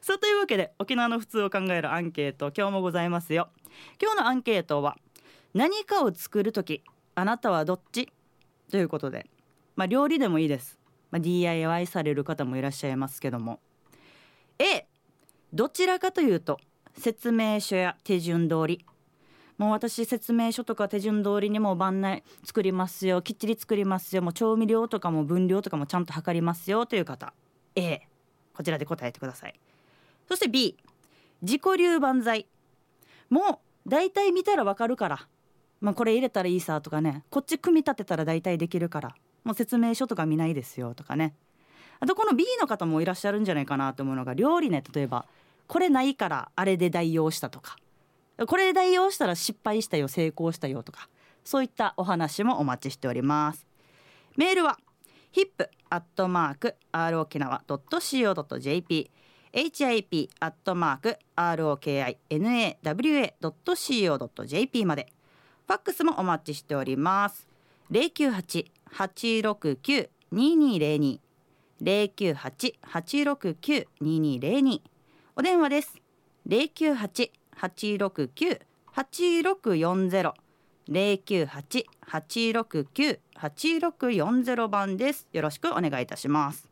さあというわけで沖縄の普通を考えるアンケート今日もございますよ。今日のアンケートは何かを作る時あなたはどっち？ということでまあ料理でもいいです、まあ、DIY される方もいらっしゃいますけども。A どちらかというと説明書や手順通り。もう私説明書とか手順通りにも番内作りますよ。きっちり作りますよ。もう調味料とかも分量とかもちゃんと測りますよ。という方。A こちらで答えてください。そして B 自己流万歳。もう大体見たらわかるから。まあこれ入れたらいいさとかね。こっち組み立てたら大体できるから。もう説明書とか見ないですよとかね。あとこの B の方もいらっしゃるんじゃないかなと思うのが料理ね例えば。これないからあれで代用したとか。これで代用したら失敗したよ成功したよとか。そういったお話もお待ちしております。メールは hip hip.rokinawa.co.jp まで。ファックスもお待ちしております。098-869-2202 098-869-2202お電話です。098-869-8640 098-869-8640番です。よろしくお願いいたします。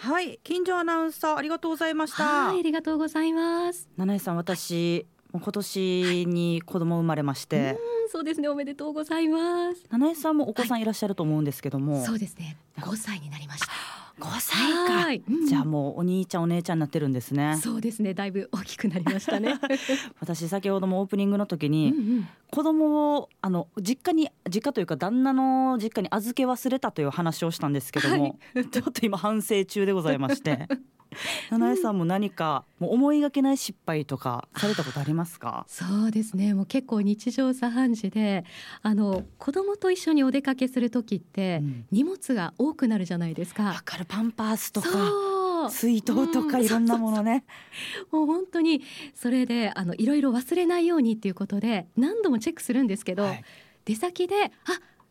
はい近所アナウンサーありがとうございましたはい、ありがとうございます。七重さん私、もう今年に子供生まれまして、うん、そうですね、おめでとうございます。七重さんもお子さんいらっしゃると思うんですけども、そうですね、5歳になりました。5歳か、はい。うん。じゃあもうお兄ちゃんお姉ちゃんになってるんですね。そうですね、だいぶ大きくなりましたね。私先ほどもオープニングの時うんに、うん、子供をあの実家に実家というか旦那の実家に預け忘れたという話をしたんですけども、ちょっと今反省中でございまして 七重さんも何かもう思いがけない失敗とかされたことありますか？そうですね、もう結構日常茶飯事で、あの子供と一緒にお出かけする時って、うん。荷物が多くなるじゃないですわか。かる。パンパースとか水筒とかうん。いろんなものね、もう本当にそれであのいろいろ忘れないようにっていうことで何度もチェックするんですけど、はい。出先であ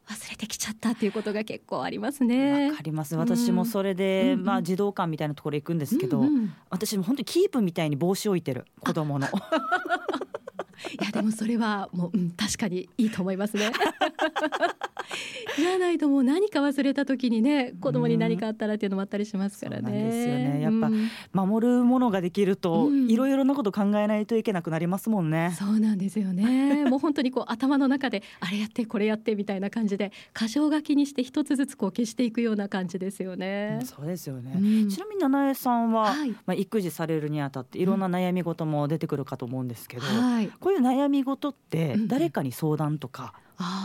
忘れてきちゃったっていうことが結構ありますわね。かります。私もそれで、うん。まあ児童館みたいなところ行くんですけど、うんうん。私も本当にキープみたいに帽子置いてる子供の いやでもそれはもう、うん、確かにいいと思いますね。じゃないともう何か忘れた時にね子供に何かあったらっていうのもあったりしますからね。そうなんですよねやっぱうん守るものができるとうんいろいろなこと考えないといけなくなりますもんね。そうなんですよね。もう本当にこう頭の中であれやってこれやってみたいな感じで箇条書きにして一つずつこう消していくような感じですよね。そうですよね、うんちなみに七重さんは、はいまあ、育児されるにあたっていろんな悩み事も出てくるかと思うんですけど、はい。こういう悩み事ってうんうん。誰かに相談とか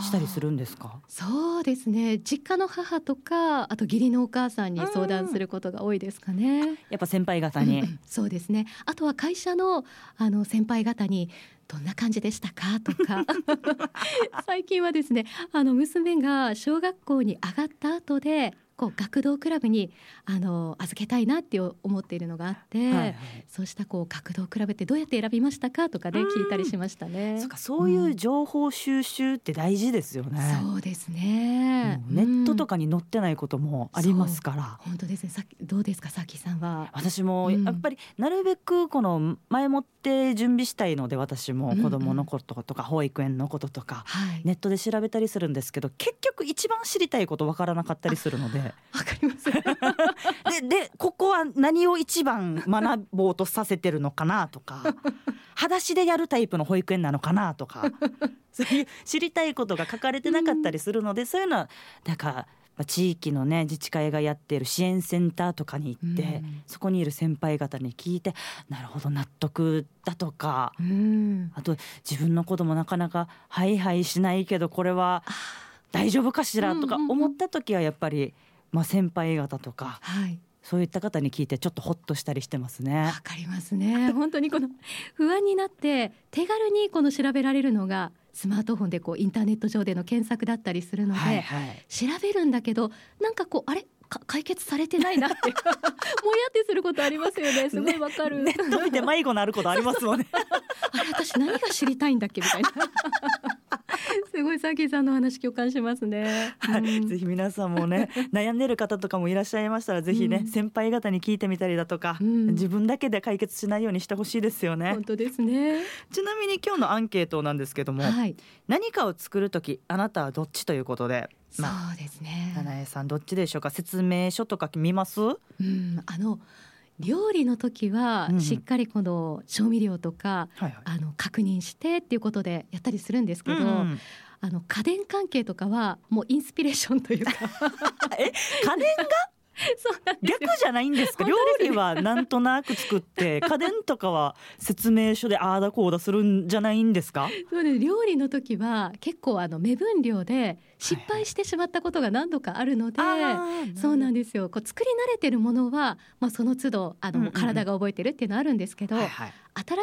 したりするんですか、そうですね。実家の母とかあと義理のお母さんに相談することが多いですかね。やっぱ先輩方に、うん。そうですね。あとは会社のあの先輩方にどんな感じでしたか？とか。最近はですねあの娘が小学校に上がった後でこう学童クラブにあの預けたいなって思っているのがあって、はいはいそうしたこう学童クラブってどうやって選びましたか？とかねうん聞いたりしましたね。そうかそういう情報収集って大事ですよね。そうですねネットとかかに載ってないこともありますから。本当ですね。さどうですか、さきさんは。私もうんやっぱりなるべくこの前もって準備したいので私も子供のこととか保育園のこととかはい。ネットで調べたりするんですけど結局一番知りたいことわからなかったりするのでわかります。で でここは何を一番学ぼうとさせてるのかなとか 裸足でやるタイプの保育園なのかなとか そういう知りたいことが書かれてなかったりするので、そういうのはだからまあ地域のね自治会がやっている支援センターとかに行って、うんそこにいる先輩方に聞いてなるほど納得だとかうん。あと自分の子供なかなかハイハイしないけどこれは大丈夫かしらとかうんうんうん思った時はやっぱり、まあ、先輩方とかはい。そういった方に聞いてちょっとホッとしたりしてますねわ。かりますね。本当にこの不安になって手軽にこの調べられるのがスマートフォンでこうインターネット上での検索だったりするので、はいはい調べるんだけどなんかこうあれ？か解決されてないなって もやってすることありますよね。すごいわかる。ネット見て迷子なることありますもんね。あれ私何が知りたいんだっけみたいな。すごいさきさんの話共感しますね。はい、うんぜひ皆さんもね悩んでる方とかもいらっしゃいましたらぜひね、うん先輩方に聞いてみたりだとか、うん自分だけで解決しないようにしてほしいですよね本当ですね。ちなみに今日のアンケートなんですけども、はい。何かを作るときあなたはどっちということでそまあうですね。七重さんどっちでしょうか？説明書とか見ます？うん、あの料理の時はうん。うんしっかりこの調味料とか、はいはい。あの確認してっていうことでやったりするんですけど、うんあの家電関係とかはもうインスピレーションというか。え？家電 そうなんですよ。逆じゃないんですか？ね。理はなんとなく作って 家電とかは説明書でああだこうだするんじゃないんですか？そうです。料理の時は結構あの目分量で失敗してしまったことが何度かあるので、そうなんでですよ。こう作り慣れてるものは、まあ、その都度あの、うんうんうん。体が覚えてるっていうのはあるんですけど、はいはい。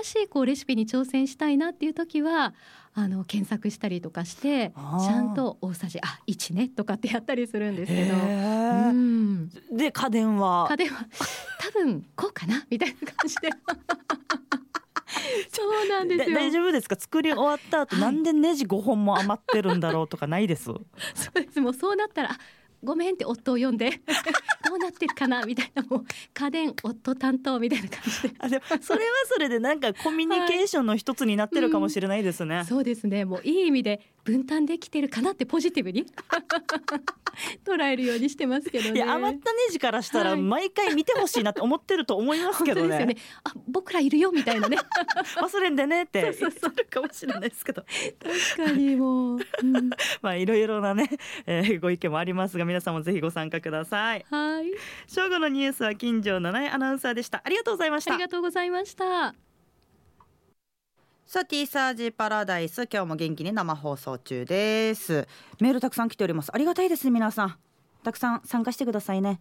新しいこうレシピに挑戦したいなっていう時はあの検索したりとかしてちゃんと大さじあ1ねとかってやったりするんですけど。うん。で家電は？家電は多分こうかなみたいな感じで そうなんですよ。だ大丈夫ですか？作り終わった後、はい。なんでネジ5本も余ってるんだろうとかないです？そうです。もうそうなったらあごめんって夫を呼んで。どうなってるかなみたいなもう家電夫担当みたいな感じで。あでもそれはそれでなんかコミュニケーションの一つになってるかもしれないですね、そうですね。もういい意味で分担できてるかなってポジティブに 捉えるようにしてますけどね。いや余ったネジからしたらはい。毎回見てほしいなって思ってると思いますけどね。本当ですよね。あ僕らいるよみたいなね。忘れんでねって。そうそう言ってるかもしれないですけど。確かにもう、うん。まあいろいろなね、えーご意見もありますが皆さんもぜひご参加ください。はい。正午のニュースは金城七重アナウンサーでした。ありがとうございました。ありがとうございましたさあティーサージパラダイス今日も元気に生放送中です。メールたくさん来ております。ありがたいですね皆さん。たくさん参加してくださいね。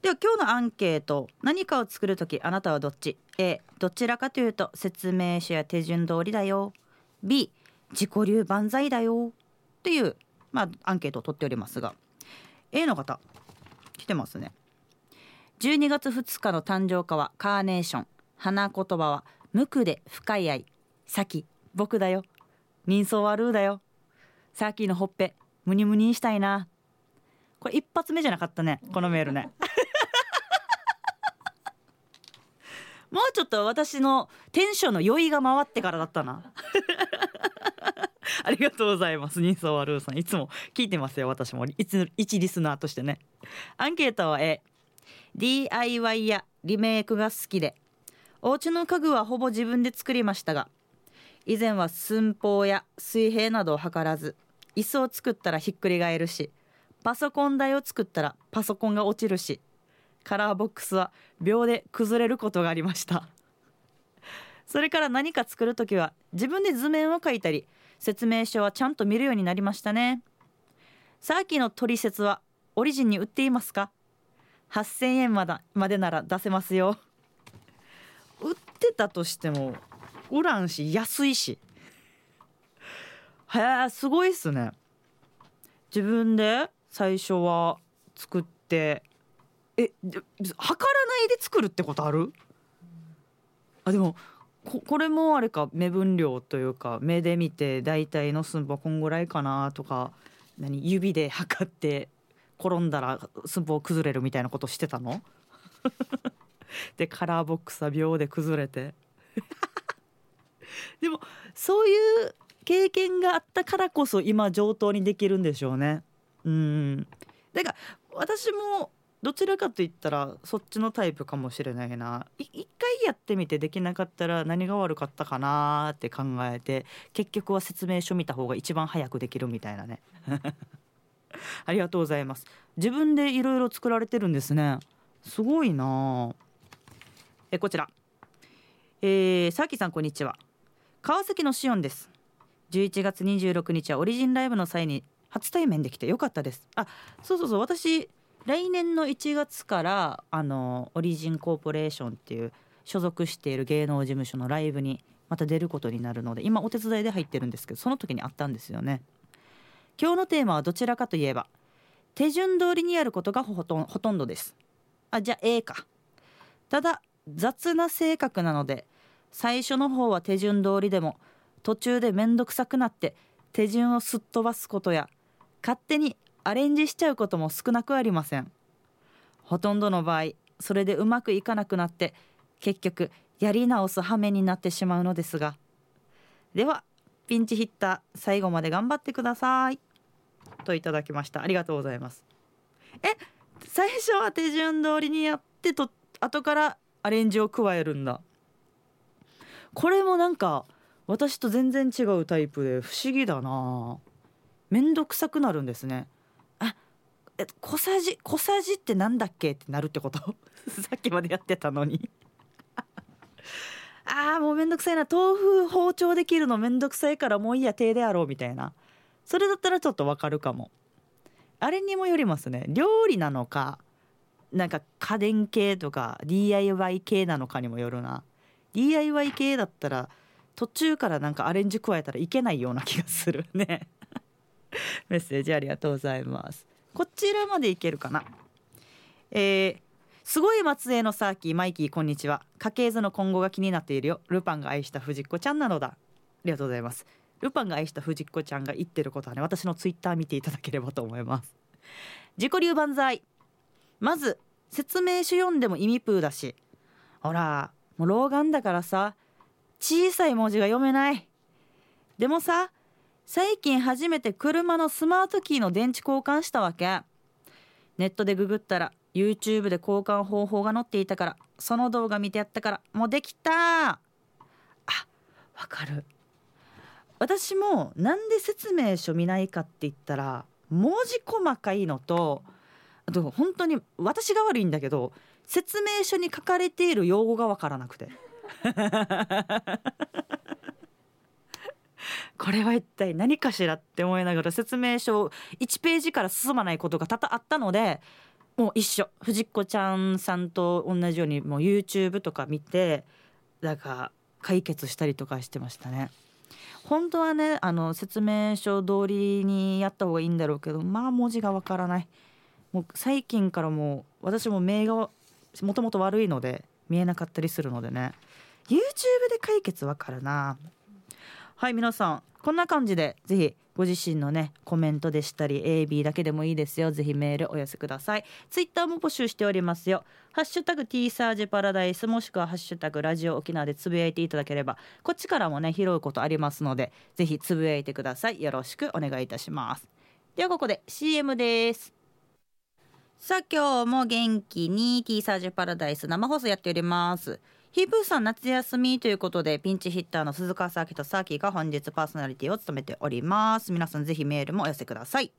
では今日のアンケート。何かを作るときあなたはどっち？A どちらかというと説明書や手順通りだよ。B 自己流万歳だよ。っていうまあアンケートを取っておりますが。A の方来てますね。12月2日の誕生花はカーネーション。花言葉は無垢で深い愛。さき僕だよ。人相悪うだよ。さっきのほっぺムニムニにしたいな。これ一発目じゃなかったね。このメールね。もうちょっと私のテンションの酔いが回ってからだったな。ありがとうございます。人相悪うさん。いつも聞いてますよ私も。いつ一リスナーとしてね。アンケートは A DIY やリメイクが好きで。お家の家具はほぼ自分で作りましたが以前は寸法や水平などを測らず椅子を作ったらひっくり返るしパソコン台を作ったらパソコンが落ちるしカラーボックスは秒で崩れることがありました。それから何か作る時は自分で図面を描いたり説明書はちゃんと見るようになりましたね。さっきの取説はオリジンに売っていますか？8000円まだまでなら出せますよ。売ってたとしても売らんし安いし。へえすごいっすね。自分で最初は作ってえ測らないで作るってことある？あでもここれもあれか目分量というか目で見て大体の寸法こんぐらいかなとか何指で測って転んだら寸法崩れるみたいなことしてたの？でカラーボックスは秒で崩れて。でもそういう経験があったからこそ今上等にできるんでしょうね。うん。だから私もどちらかと言ったらそっちのタイプかもしれないな。い一回やってみてできなかったら何が悪かったかなって考えて結局は説明書見た方が一番早くできるみたいなね。ありがとうございます。自分でいろいろ作られてるんですね。すごいなえこちら。えー、さきさんこんにちは。川崎のシオンです。11月26日はオリジンライブの際に初対面できてよかったです。あそうそうそう。私来年の1月からあのオリジンコーポレーションっていう所属している芸能事務所のライブにまた出ることになるので今お手伝いで入ってるんですけどその時にあったんですよね。今日のテーマはどちらかといえば手順通りにやることがほとんほとんどです。あじゃあ A か。ただ雑な性格なので最初の方は手順通りでも途中で面倒くさくなって手順をすっ飛ばすことや勝手にアレンジしちゃうことも少なくありません。ほとんどの場合それでうまくいかなくなって結局やり直す羽目になってしまうのですが。ではピンチヒッター最後まで頑張ってください。といただきました。ありがとうございます。え最初は手順通りにやってと後からアレンジを加えるんだ。これもなんか私と全然違うタイプで不思議だな。めんどくさくなるんですね。あえ小さじ小さじってなんだっけってなるってこと？さっきまでやってたのに。あーもうめんどくさいな。豆腐包丁できるのめんどくさいからもういいや手でやろうみたいな。それだったらちょっとわかるかも。あれにもよりますね。料理なのかなんか家電系とか DIY 系なのかにもよるな。DIY 系だったら途中からなんかアレンジ加えたらいけないような気がするね。メッセージありがとうございます。こちらまでいけるかな。えー、すごい松江のサーキーマイキーこんにちは。家系図の今後が気になっているよ。ルパンが愛した藤子ちゃんなのだ。ありがとうございます。ルパンが愛した藤子ちゃんが言ってることはね私のツイッター見ていただければと思います。自己流万歳。まず説明書読んでも意味プーだし。ほらもう老眼だからさ小さい文字が読めない。でもさ最近初めて車のスマートキーの電池交換したわけ。ネットでググったら YouTube で交換方法が載っていたからその動画見てやったからもうできた。あわかる。私もなんで説明書見ないかって言ったら文字細かいのとあと本当に私が悪いんだけど説明書に書かれている用語がわからなくて。これは一体何かしらって思いながら説明書1ページから進まないことが多々あったのでもう一緒。藤子ちゃんさんと同じようにもう YouTube とか見てなんか解決したりとかしてましたね。本当はねあの説明書通りにやった方がいいんだろうけどまあ文字がわからない。もう最近からもう私も目がもともと悪いので見えなかったりするのでね。YouTube で解決わかるな。はい皆さんこんな感じでぜひご自身のねコメントでしたり AB だけでもいいですよ。ぜひメールお寄せください。ツイッターも募集しておりますよ。ハッシュタグ T サージパラダイスもしくはハッシュタグラジオ沖縄でつぶやいていただければこっちからもね拾うことありますのでぜひつぶやいてください。よろしくお願いいたします。ではここで CM です。さあ今日も元気に T サージュパラダイス生放送やっております。ヒープーさん夏休みということでピンチヒッターの鈴川サーキとサーキーが本日パーソナリティを務めております。皆さんぜひメールもお寄せください。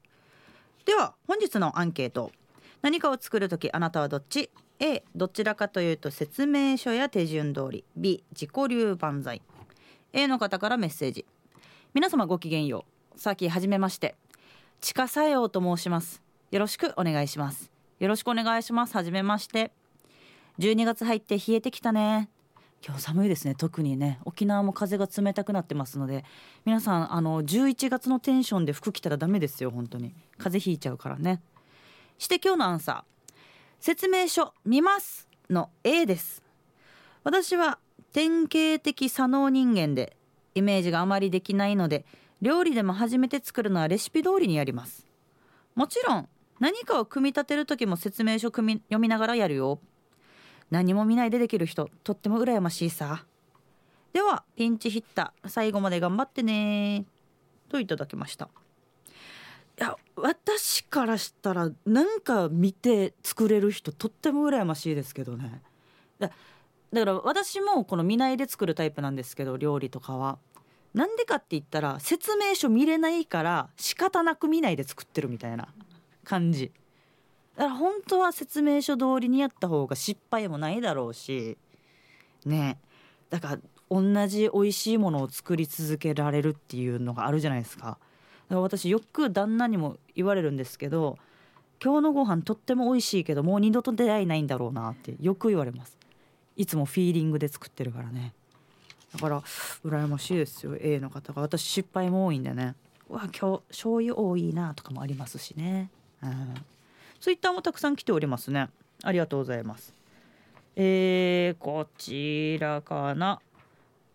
では本日のアンケート何かを作るときあなたはどっち？A どちらかというと説明書や手順通り。B 自己流万歳。A の方からメッセージ。皆様ごきげんよう。サーキはじめまして。地下作用と申します。よろしくお願いします。よろしくお願いします。はじめまして。12月入って冷えてきたね。今日寒いですね。特にね。沖縄も風が冷たくなってますので。皆さんあの11月のテンションで服着たらダメですよ。本当に。風邪ひいちゃうからね。して今日のアンサー。説明書見ますの A です。私は典型的左脳人間でイメージがあまりできないので料理でも初めて作るのはレシピ通りにやります。もちろん何かを組み立てる時も説明書読みながらやるよ。何も見ないでできる人とっても羨ましいさ。ではピンチヒッター最後まで頑張ってねといただきました。いや私からしたらなんか見て作れる人とっても羨ましいですけどね。だだから私もこの見ないで作るタイプなんですけど料理とかは。なんでかって言ったら説明書見れないから仕方なく見ないで作ってるみたいな。感じ。だから本当は説明書通りにやった方が失敗もないだろうしね。だから同じ美味しいものを作り続けられるっていうのがあるじゃないですか。だから私よく旦那にも言われるんですけど今日のご飯とっても美味しいけどもう二度と出会いないんだろうなってよく言われます。いつもフィーリングで作ってるからね。だから羨ましいですよ A の方が。私失敗も多いんでね。うわ今日醤油多いなとかもありますしね。うん。ツイッターもたくさん来ておりますね。ありがとうございます。えー、こちらかな。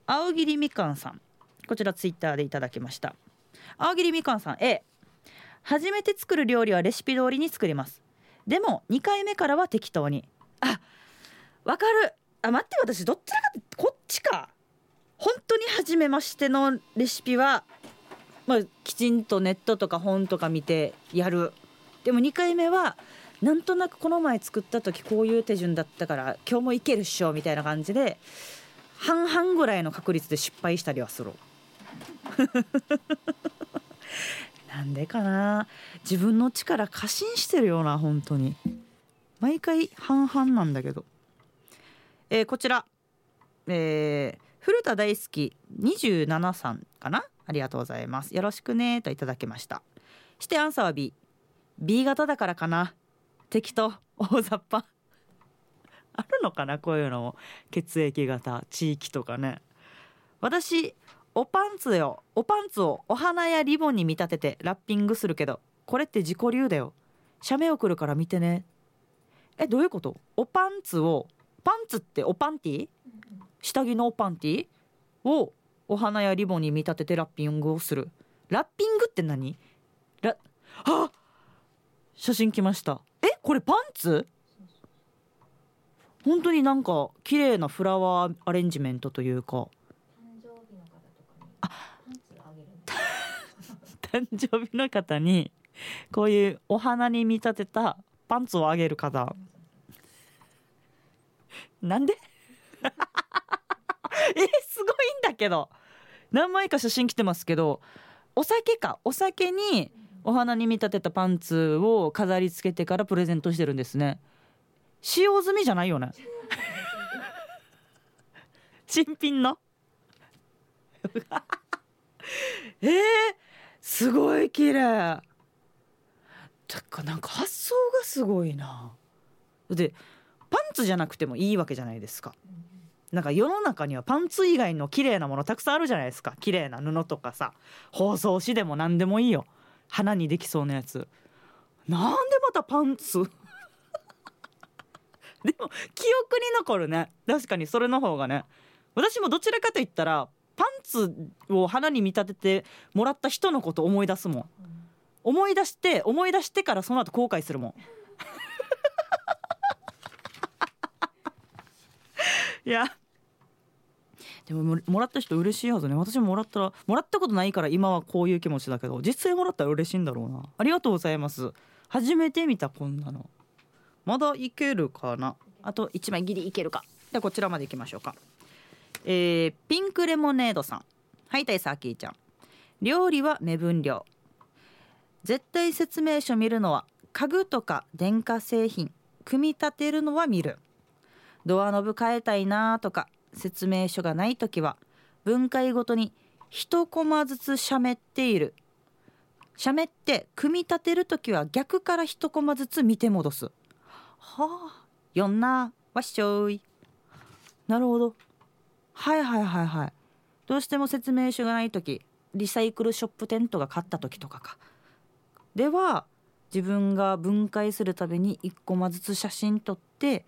青桐みかんさん。こちらツイッターでいただきました。青桐みかんさん。A 初めて作る料理はレシピ通りに作ります。でも2回目からは適当に。あわかる。あ待って私どっちかってこっちか。本当に初めましてのレシピはまあきちんとネットとか本とか見てやる。でも2回目はなんとなくこの前作った時こういう手順だったから今日もいけるっしょみたいな感じで半々ぐらいの確率で失敗したりはする。なんでかな。自分の力過信してるような本当に。毎回半々なんだけど、えーこちら、えー古田大好き27さんかな。ありがとうございます。よろしくねといただきました。してアンサーは B B 型だからかな。適当大雑把。あるのかなこういうのも。血液型地域とかね。私おパンツよ。おパンツをお花やリボンに見立ててラッピングするけどこれって自己流だよ。写メ送るから見てね。えどういうこと？おパンツをパンツっておパンティ？下着のおパンティ？をお花やリボンに見立ててラッピングをする。ラッピングって何？ラあ写真来ました。え？これパンツ？本当になんか綺麗なフラワーアレンジメントというか。誕生日の方にこういうお花に見立てたパンツをあげる方。なんで？えすごいんだけど。何枚か写真来てますけどお酒か。お酒にお花に見立てたパンツを飾り付けてからプレゼントしてるんですね。使用済みじゃないよね。新品の？えー、すごい綺麗。てかなんか発想がすごいな。でパンツじゃなくてもいいわけじゃないですか。なんか世の中にはパンツ以外の綺麗なものたくさんあるじゃないですか。綺麗な布とかさ包装紙でも何でもいいよ。花にできそうなやつ。なんでまたパンツ？でも記憶に残るね。確かにそれの方がね。私もどちらかと言ったらパンツを花に見立ててもらった人のこと思い出すもん。思い出して思い出してからその後後悔するもん。いやでもももらった人嬉しいはずね。私ももらったらもらったことないから今はこういう気持ちだけど実際もらったら嬉しいんだろうな。ありがとうございます。初めて見たこんなの。まだいけるかな。あと1枚ギリいけるか。ではこちらまでいきましょうか。えーピンクレモネードさん。はいたいさあきーちゃん。料理は目分量。絶対説明書見るのは家具とか電化製品。組み立てるのは見る。ドアノブ変えたいなとか説明書がない時は分解ごとに一コマずつしゃめっている。しゃめって組み立てる時は逆から一コマずつ見て戻す。はあよんなわっしょい。なるほど。はいはいはいはい。どうしても説明書がない時リサイクルショップテントが買った時とかか。では自分が分解するたびに一コマずつ写真撮って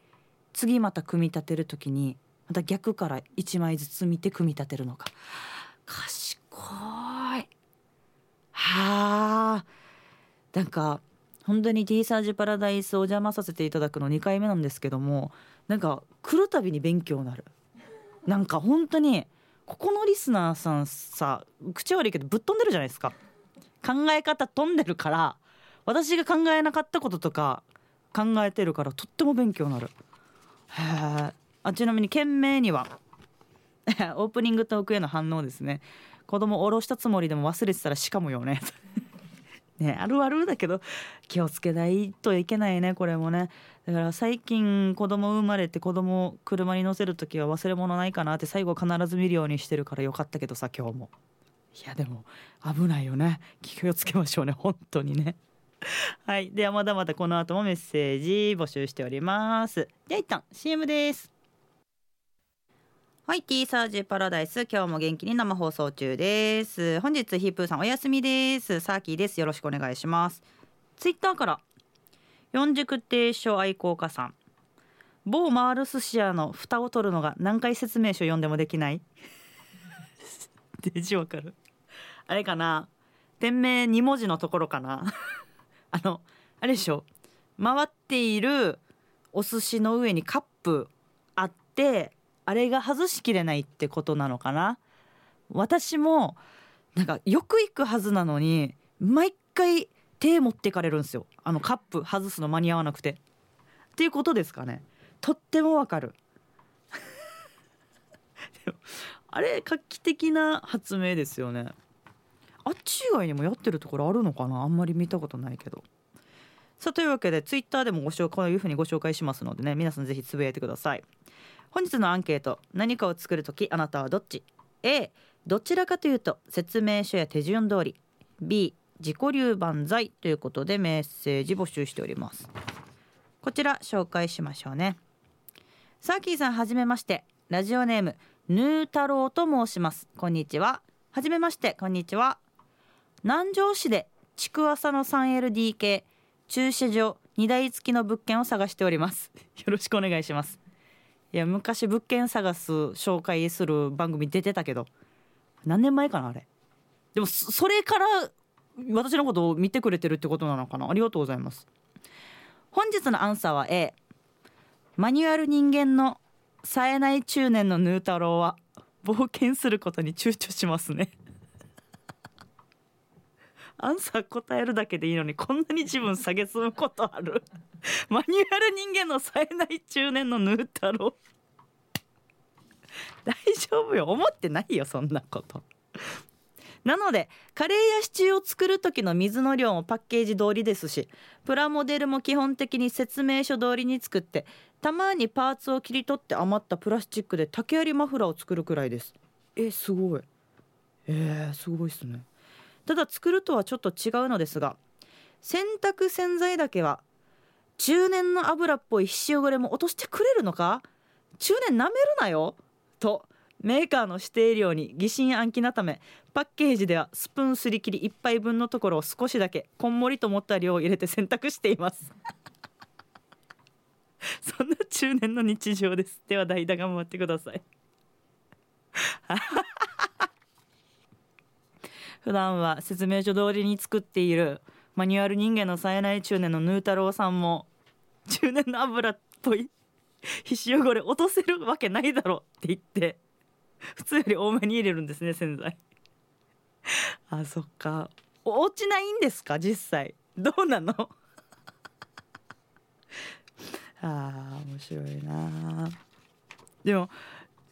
次また組み立てる時にまた逆から1枚ずつ見て組み立てるのか。賢い。はあ。なんか本当に T サージパラダイスお邪魔させていただくの2回目なんですけどもなんか来るたびに勉強になる。なんか本当にここのリスナーさんさ口悪いけどぶっ飛んでるじゃないですか。考え方飛んでるから私が考えなかったこととか考えてるからとっても勉強になる。へえ。あちなみに件名には。オープニングトークへの反応ですね。子供下ろしたつもりでも忘れてたらしかもよね。ねあるあるだけど気をつけないといけないねこれもね。だから最近子供生まれて子供を車に乗せる時は忘れ物ないかなって最後必ず見るようにしてるからよかったけどさ今日も。いやでも危ないよね。気をつけましょうね本当にね。はい。ではまだまだこの後もメッセージ募集しております。では一旦 CM です。はい T サージパラダイス。今日も元気に生放送中です。本日ヒープーさんお休みです。サーキーです。よろしくお願いします。ツイッターから。四軸亭書愛好家さん。某マール寿司屋の蓋を取るのが何回説明書読んでもできない？デジわかる。あれかな？店名2文字のところかな？あのあれでしょ？回っているお寿司の上にカップあってあれが外しきれないってことなのかな？私もなんかよく行くはずなのに毎回手持ってかれるんですよ。あのカップ外すの間に合わなくて。っていうことですかね。とってもわかる。あれ画期的な発明ですよね。あっち以外にもやってるところあるのかな？あんまり見たことないけど。さあというわけでツイッターでもご紹介こういうふうにご紹介しますのでね皆さんぜひつぶやいてください。本日のアンケート何かを作るときあなたはどっち？A どちらかというと説明書や手順通り。B 自己流万歳ということでメッセージ募集しております。こちら紹介しましょうね。サーキーさんはじめまして。ラジオネームヌー太郎と申します。こんにちは。はじめまして。こんにちは。南城市で築浅の 3LDK 駐車場2台付きの物件を探しております。よろしくお願いします。いや昔物件探す紹介する番組出てたけど何年前かなあれ。でもそそれから私のことを見てくれてるってことなのかな。ありがとうございます。本日のアンサーは A マニュアル人間の冴えない中年のヌー太郎は冒険することに躊躇しますね。アンサー答えるだけでいいのにこんなに自分下げすむことある？マニュアル人間の冴えない中年のヌー太郎。大丈夫よ。思ってないよそんなこと。なのでカレーやシチューを作る時の水の量もパッケージ通りですしプラモデルも基本的に説明書通りに作ってたまにパーツを切り取って余ったプラスチックで竹槍マフラーを作るくらいです。えすごい。えー、すごいっすね。ただ作るとはちょっと違うのですが洗濯洗剤だけは中年の油っぽい皮脂汚れも落としてくれるのか？中年なめるなよ？とメーカーの指定量に疑心暗鬼なためパッケージではスプーンすり切り1杯分のところを少しだけこんもりと思った量を入れて洗濯しています。そんな中年の日常です。では代打頑張ってください。普段は説明書通りに作っている。マニュアル人間の冴えない中年のヌー太郎さんも中年の油っぽい皮脂汚れ落とせるわけないだろって言って普通より多めに入れるんですね洗剤。あそっか。落ちないんですか？実際。どうなの？あー面白いなでも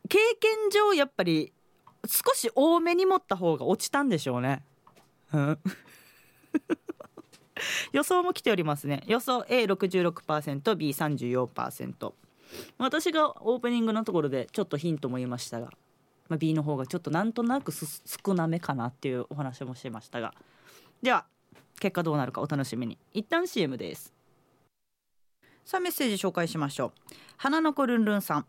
経験上やっぱり少し多めに持った方が落ちたんでしょうね。うん。予想も来ておりますね。予想 A66%B34% 私がオープニングのところでちょっとヒントも言いましたが、まあ、B の方がちょっとなんとなく少なめかなっていうお話もしてましたが。では結果どうなるかお楽しみに。一旦 CM です。さあメッセージ紹介しましょう。花の子ルンルンさん。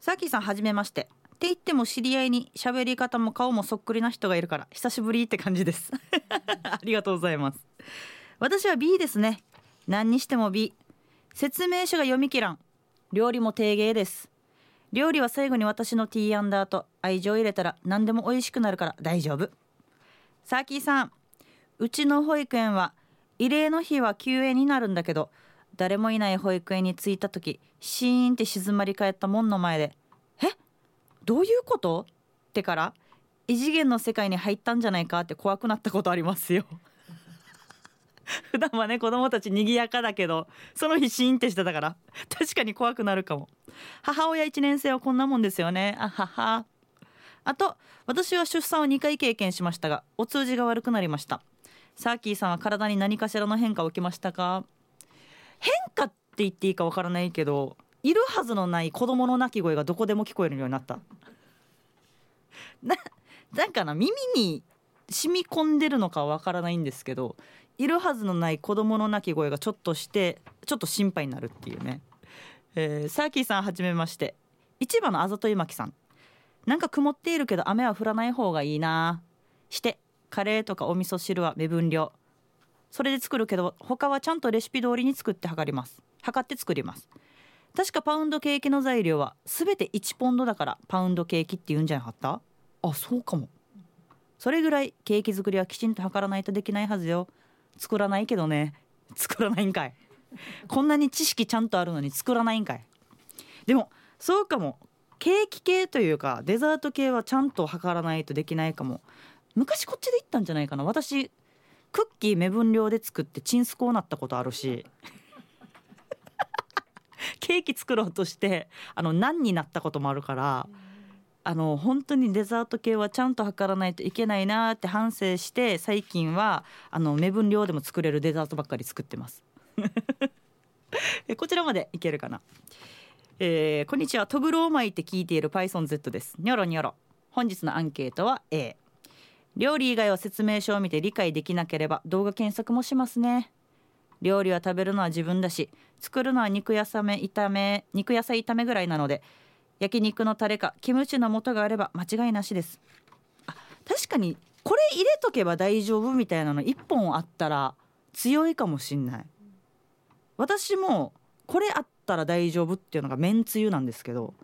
さきさんはじめまして。って言っても知り合いに喋り方も顔もそっくりな人がいるから久しぶりって感じです。ありがとうございます。私は B ですね。何にしても B 説明書が読み切らん。料理も低芸です。料理は最後に私のティーアンダーと愛情入れたら何でも美味しくなるから大丈夫。サーキーさんうちの保育園は慰霊の日は休園になるんだけど誰もいない保育園に着いた時シーンって静まり返った門の前で「どういうこと?」ってから異次元の世界に入ったんじゃないかって怖くなったことありますよ。普段はね子供たち賑やかだけどその日シーンってしてたから確かに怖くなるかも。母親1年生はこんなもんですよね。あはは。あと私は出産を2回経験しましたがお通じが悪くなりました。サーキーさんは体に何かしらの変化を受けましたか？変化って言っていいかわからないけどいるはずのない子供の泣き声がどこでも聞こえるようになった。ななんかな耳に染み込んでるのかわからないんですけどいるはずのない子供の泣き声がちょっとしてちょっと心配になるっていうね、えー、サーキーさんはじめまして。市場のあざといまきさん。なんか曇っているけど雨は降らない方がいいなしてカレーとかお味噌汁は目分量。それで作るけど他はちゃんとレシピ通りに作って測ります。測って作ります。確かパウンドケーキの材料は全て1ポンドだからパウンドケーキって言うんじゃなかった？あそうかも。それぐらいケーキ作りはきちんと測らないとできないはずよ。作らないけどね。作らないんかい。こんなに知識ちゃんとあるのに作らないんかい。でもそうかも。ケーキ系というかデザート系はちゃんと測らないとできないかも。昔こっちで行ったんじゃないかな。私クッキー目分量で作ってチンスコーなったことあるし ケーキ作ろうとしてあの何になったこともあるからあの本当にデザート系はちゃんと測らないといけないなって反省して最近はあの目分量でも作れるデザートばっかり作ってます。こちらまでいけるかな？えー、こんにちは。トグロを巻いて聞いている PythonZ です。ニョロニョロ。本日のアンケートは A 料理以外は説明書を見て理解できなければ動画検索もしますね。料理は食べるのは自分だし作るのは肉野菜炒め肉野菜炒めぐらいなので焼肉のタレかキムチの素があれば間違いなしです。あ確かにこれ入れとけば大丈夫みたいなの1本あったら強いかもしんない。私もこれあったら大丈夫っていうのがめんつゆなんですけど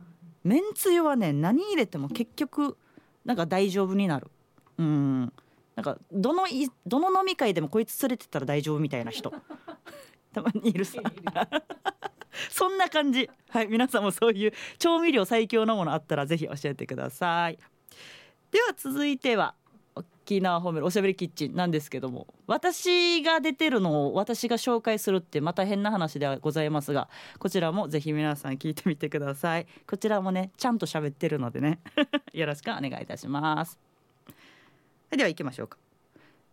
めんつゆはね何入れても結局なんか大丈夫になる。うん。なんかどのいどの飲み会でもこいつ連れてったら大丈夫みたいな人。たまにいるさ。そんな感じ。はい皆さんもそういう調味料最強のものあったらぜひ教えてください。では続いては沖縄褒めるおしゃべりキッチンなんですけども私が出てるのを私が紹介するってまた変な話ではございますがこちらもぜひ皆さん聞いてみてください。こちらもねちゃんと喋ってるのでね よろしくお願いいたします。では行きましょうか。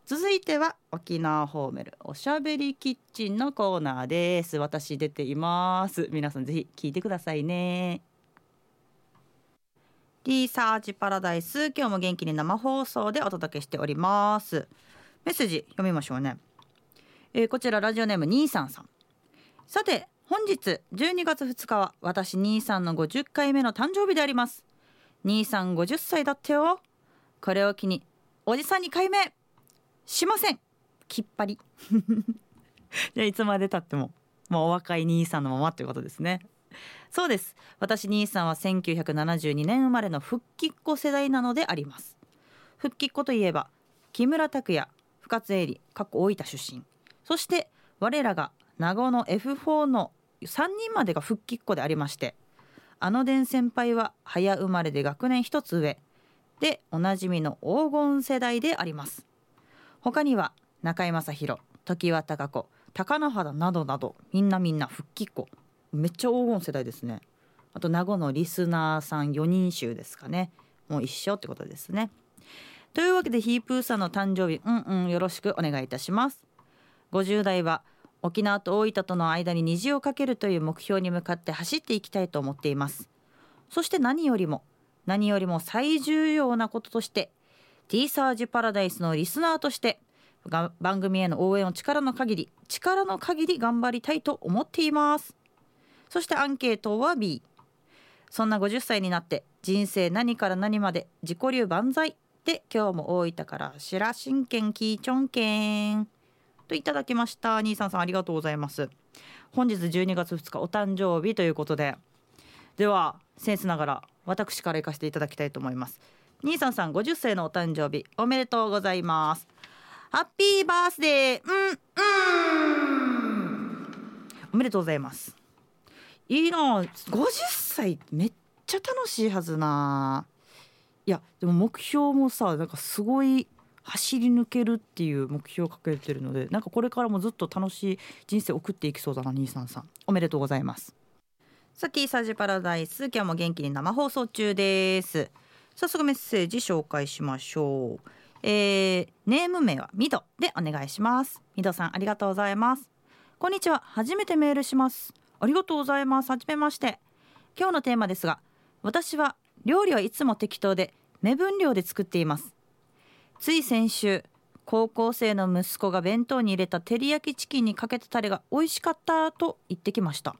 続いては沖縄ホーメルおしゃべりキッチンのコーナーです。私出ています。皆さんぜひ聞いてくださいね。リサーチパラダイス今日も元気に生放送でお届けしております。メッセージ読みましょうね、えー、こちらラジオネーム兄さんさん。さて本日12月2日は私兄さんの50回目の誕生日であります。兄さん50歳だってよ。これを機におじさんに改名しません。きっぱり。じゃあいつまでたってももうお若い兄さんのままということですね。そうです。私兄さんは1972年生まれの復帰っ子世代なのであります。復帰っ子といえば木村拓哉深津絵里過去大分出身。そして我らが名護の F4 の3人までが復帰っ子でありましてあの伝先輩は早生まれで学年一つ上。でおなじみの黄金世代であります。他には中居正広常盤貴子貴乃花などなどみんなみんな復帰っ子。めっちゃ黄金世代ですね。あと名護のリスナーさん4人衆ですかね。もう一緒ってことですね。というわけでヒープーさんの誕生日うんうんよろしくお願いいたします。50代は沖縄と大分との間に虹をかけるという目標に向かって走っていきたいと思っています。そして何よりも何よりも最重要なこととして T サージパラダイスのリスナーとして番組への応援を力の限り力の限り頑張りたいと思っています。そしてアンケートは B そんな50歳になって人生何から何まで自己流万歳。で今日も大分から白真剣キーチョンケンといただきました。兄さんさんありがとうございます。本日12月2日お誕生日ということで。ではセンスながら私から行かせていただきたいと思います。兄さんさん50歳のお誕生日おめでとうございます。ハッピーバースデーうんうん。おめでとうございます。いいな50歳めっちゃ楽しいはずないやでも目標もさなんかすごい走り抜けるっていう目標をかけてるのでなんかこれからもずっと楽しい人生送っていきそうだな兄さんさん。おめでとうございます。さてサジパラダイス。今日も元気に生放送中です。早速メッセージ紹介しましょう、えー、ネーム名はミドでお願いします。ミドさんありがとうございます。こんにちは。初めてメールします。ありがとうございます。はじめまして。今日のテーマですが私は料理はいつも適当で目分量で作っています。つい先週高校生の息子が弁当に入れた照り焼きチキンにかけたタレが美味しかったと言ってきました。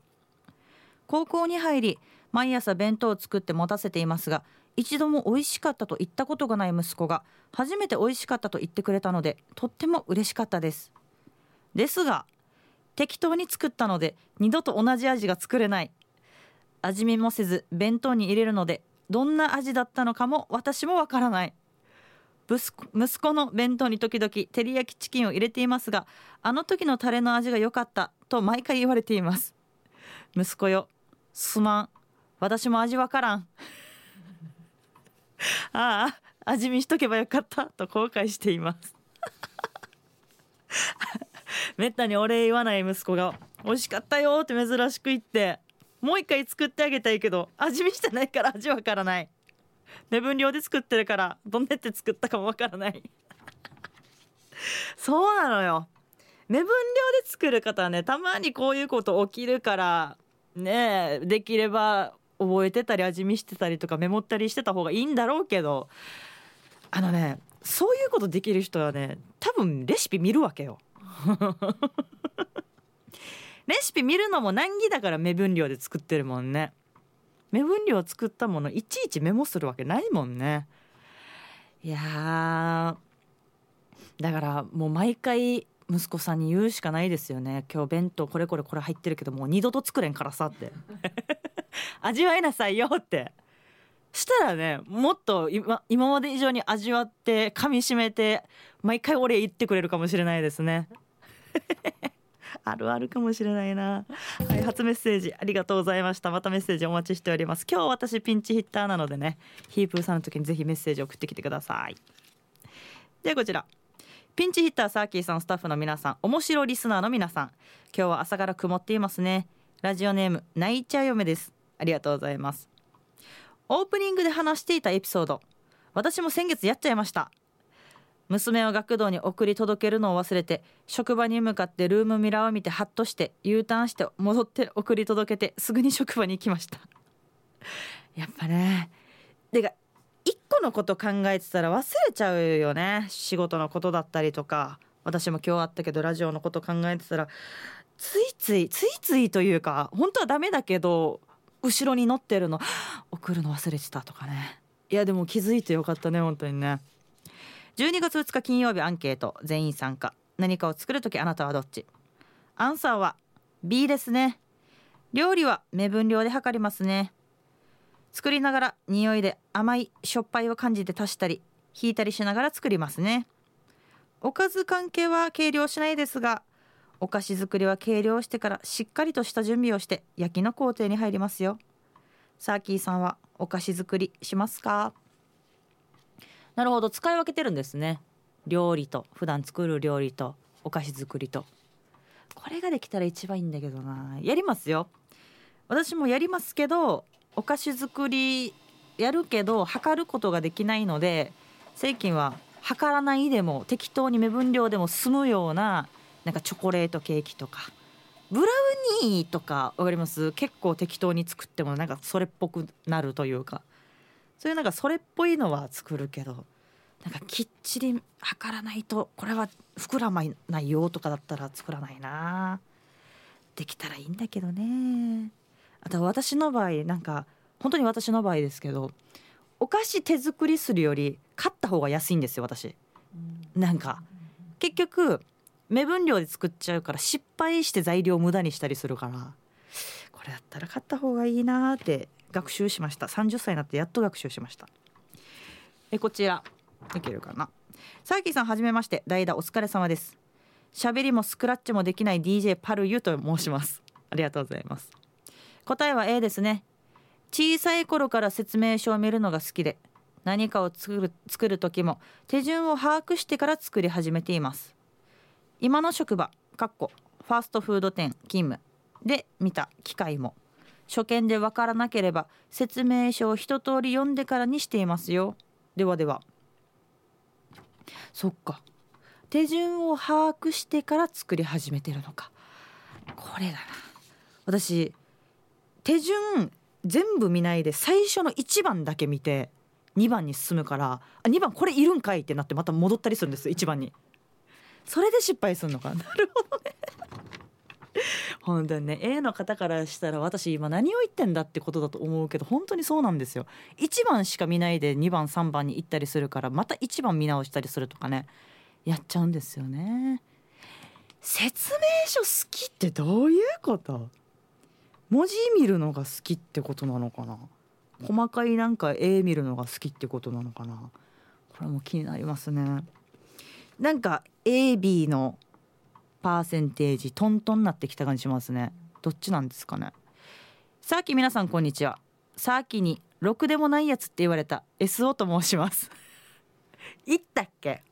高校に入り毎朝弁当を作って持たせていますが一度も美味しかったと言ったことがない息子が初めて美味しかったと言ってくれたのでとっても嬉しかったです。ですが適当に作ったので二度と同じ味が作れない。味見もせず弁当に入れるのでどんな味だったのかも私もわからない。息子の弁当に時々照り焼きチキンを入れていますがあの時のタレの味が良かったと毎回言われています。息子よすまん。私も味わからん。ああ味見しとけばよかった。と後悔しています。めったにお礼言わない息子が美味しかったよ。って珍しく言ってもう一回作ってあげたいけど味見してないから味わからない。目分量で作ってるからどんなって作ったかもわからない。そうなのよ。目分量で作る方はねたまにこういうこと起きるからねできれば覚えてたり味見してたりとかメモったりしてた方がいいんだろうけどあのねそういうことできる人はね多分レシピ見るわけよ。レシピ見るのも難儀だから目分量で作ってるもんね。目分量作ったものいちいちメモするわけないもんね。いやだからもう毎回息子さんに言うしかないですよね。今日弁当これこれこれ入ってるけどもう二度と作れんからさって。味わいなさいよって。したらねもっと今今まで以上に味わって噛みしめて毎回お礼言ってくれるかもしれないですね。あるあるかもしれないな。はい初メッセージありがとうございました。またメッセージお待ちしております。今日私ピンチヒッターなのでねヒープーさんの時にぜひメッセージ送ってきてください。ではこちら。ピンチヒッターサーキーさんスタッフの皆さん面白リスナーの皆さん今日は朝から曇っていますね。ラジオネーム泣いちゃ嫁です。ありがとうございます。オープニングで話していたエピソード。私も先月やっちゃいました。娘を学童に送り届けるのを忘れて職場に向かってルームミラーを見てハッとして U ターンして戻って送り届けてすぐに職場に行きました。やっぱね。でか個のこと考えてたら忘れちゃうよね。仕事のことだったりとか。私も今日あったけどラジオのこと考えてたら。ついついついついというか本当はダメだけど後ろに乗ってるの。送るの忘れてたとかね。いやでも気づいてよかったね本当にね。12月2日金曜日アンケート。全員参加。何かを作る時あなたはどっち？アンサーは B ですね。料理は目分量で測りますね。作りながら匂いで甘いしょっぱいを感じて足したり引いたりしながら作りますね。おかず関係は計量しないですがお菓子作りは計量してからしっかりとした準備をして焼きの工程に入りますよ。サーキーさんはお菓子作りしますか？なるほど。使い分けてるんですね。料理と普段作る料理とお菓子作りと。これができたら一番いいんだけどな。やりますよ。私もやりますけどお菓子作りやるけど測ることができないので最近は測らないでも適当に目分量でも済むようななんかチョコレートケーキとか。ブラウニーとかわかります？結構適当に作ってもなんかそれっぽくなるというか。そういうなんかそれっぽいのは作るけどなんかきっちり測らないとこれは膨らまないよとかだったら作らないな。できたらいいんだけどね。あと私の場合なんか本当に私の場合ですけどお菓子手作りするより買った方が安いんですよ私。なんか。結局目分量で作っちゃうから失敗して材料を無駄にしたりするからこれだったら買った方がいいなって学習しました。30歳になってやっと学習しました。えこちら。いけるかな。サーキーさんはじめまして。代打お疲れ様です。喋りもスクラッチもできない DJ パルユと申します。ありがとうございます答えは A ですね。小さい頃から説明書を見るのが好きで何かを作る作る時も手順を把握してから作り始めています。今の職場かっこファーストフード店勤務。で見た機械も。初見でわからなければ説明書を一通り読んでからにしていますよ。ではでは。そっか。手順を把握してから作り始めてるのか。これだな。私手順全部見ないで最初の1番だけ見て2番に進むからあ2番これいるんかいってなってまた戻ったりするんです1番に。それで失敗するのか。なるほどね。本当にね A の方からしたら私今何を言ってんだってことだと思うけど本当にそうなんですよ。1番しか見ないで2番3番に行ったりするからまた1番見直したりするとかねやっちゃうんですよね。説明書好きってどういうこと？文字見るのが好きってことなのかな？細かいなんか絵見るのが好きってことなのかな？これも気になりますね。なんか AB のパーセンテージトントンなってきた感じしますね。どっちなんですかね？さっき皆さんこんにちは。さっきにろくでもないやつって言われた SO と申します。言ったっけ？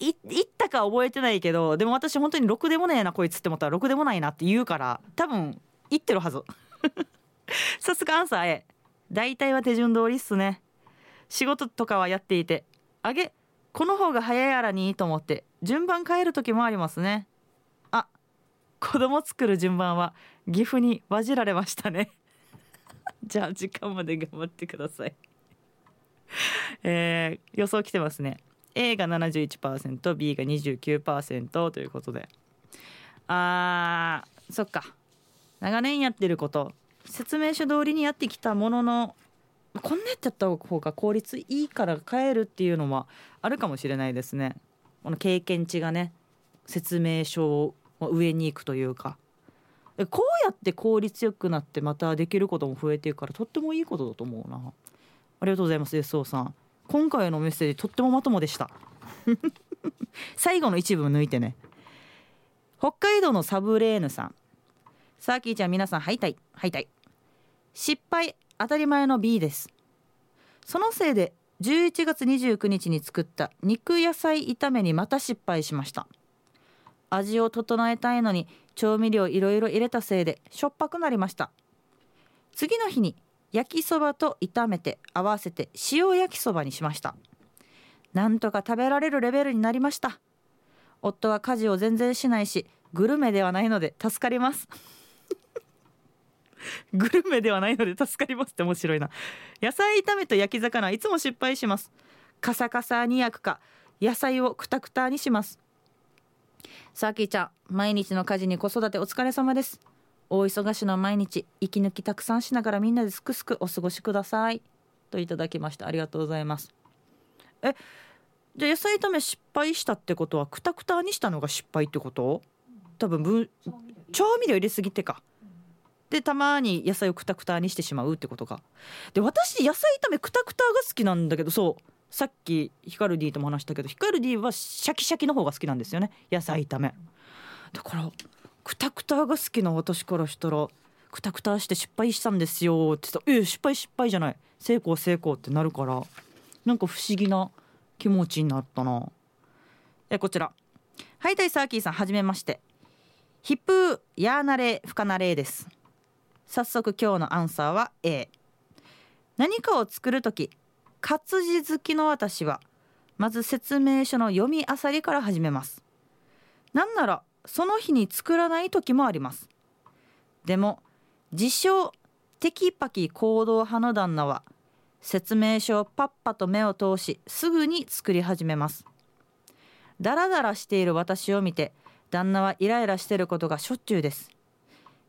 い言ったか覚えてないけどでも私本当にろくでもねえなこいつって思ったらろくでもないなって言うから多分言ってるはず。さすがアンサー A 大体は手順通りっすね。仕事とかはやっていて。あげこの方が早いやらにと思って。順番変える時もありますね。あ子供作る順番は岐阜にわじられましたね。じゃあ時間まで頑張ってください。えー、予想来てますね。A が 71%B が29%ということで。あーそっか。長年やってること説明書通りにやってきたもののこんなやっちゃった方が効率いいから変えるっていうのはあるかもしれないですね。この経験値がね説明書を上に行くというか。こうやって効率よくなってまたできることも増えていくからとってもいいことだと思うな。ありがとうございます SO さん。今回のメッセージとってもまともでした。最後の一部抜いてね。北海道のサブレーヌさん。サーキーちゃん皆さんハイタイハイタイ失敗当たり前の B です。そのせいで11月29日に作った肉野菜炒めにまた失敗しました。味を整えたいのに調味料いろいろ入れたせいでしょっぱくなりました。次の日に焼きそばと炒めて合わせて塩焼きそばにしました。なんとか食べられるレベルになりました。夫は家事を全然しないしグルメではないので助かります。グルメではないので助かりますって面白いな。野菜炒めと焼き魚いつも失敗します。カサカサに焼くか野菜をクタクタにします。さあきーちゃん毎日の家事に子育てお疲れ様です。大忙しの毎日息抜きたくさんしながらみんなですくすくお過ごしください。といただきました。ありがとうございます。えじゃあ野菜炒め失敗したってことはクタクタにしたのが失敗ってこと？多分分調味料入れすぎてか。でたまに野菜をクタクタにしてしまうってことかで私野菜炒めクタクタが好きなんだけどそう。さっきヒカルディとも話したけどヒカルディはシャキシャキの方が好きなんですよね。野菜炒め。だからクタクタが好きな私からしたらクタクタして失敗したんですよって言ったら「え失敗失敗じゃない。成功成功」ってなるからなんか不思議な気持ちになったな。えこちら。ハイタイサーキーさんはじめまして。ヒップヤーナレフカナレーです。早速今日のアンサーは A 何かを作る時活字好きの私はまず説明書の読み漁りから始めます。なんならその日に作らない時もあります。でも自称テキパキ行動派の旦那は説明書をパッパと目を通しすぐに作り始めます。ダラダラしている私を見て旦那はイライラしてることがしょっちゅうです。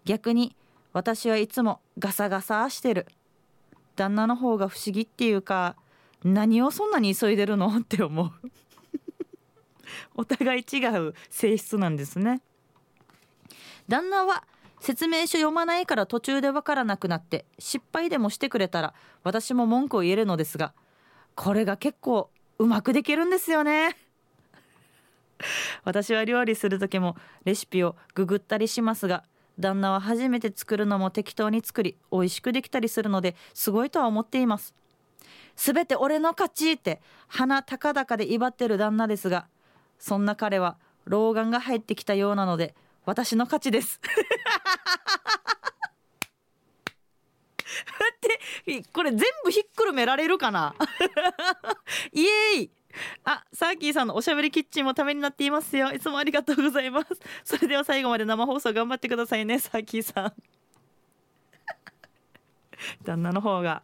逆に私はいつもガサガサしてる。旦那の方が不思議っていうか何をそんなに急いでるのって思う。お互い違う性質なんですね。旦那は説明書読まないから途中でわからなくなって失敗でもしてくれたら私も文句を言えるのですがこれが結構うまくできるんですよね。私は料理する時もレシピをググったりしますが旦那は初めて作るのも適当に作り美味しくできたりするのですごいとは思っています。すべて俺の勝ちって鼻高々で威張ってる旦那ですがそんな彼は老眼が入ってきたようなので私の勝ちです。待ってこれ全部ひっくるめられるかな？イエーイ！あ、サーキーさんのおしゃべりキッチンもためになっていますよ。いつもありがとうございます。それでは最後まで生放送頑張ってくださいね、サーキーさん。旦那の方が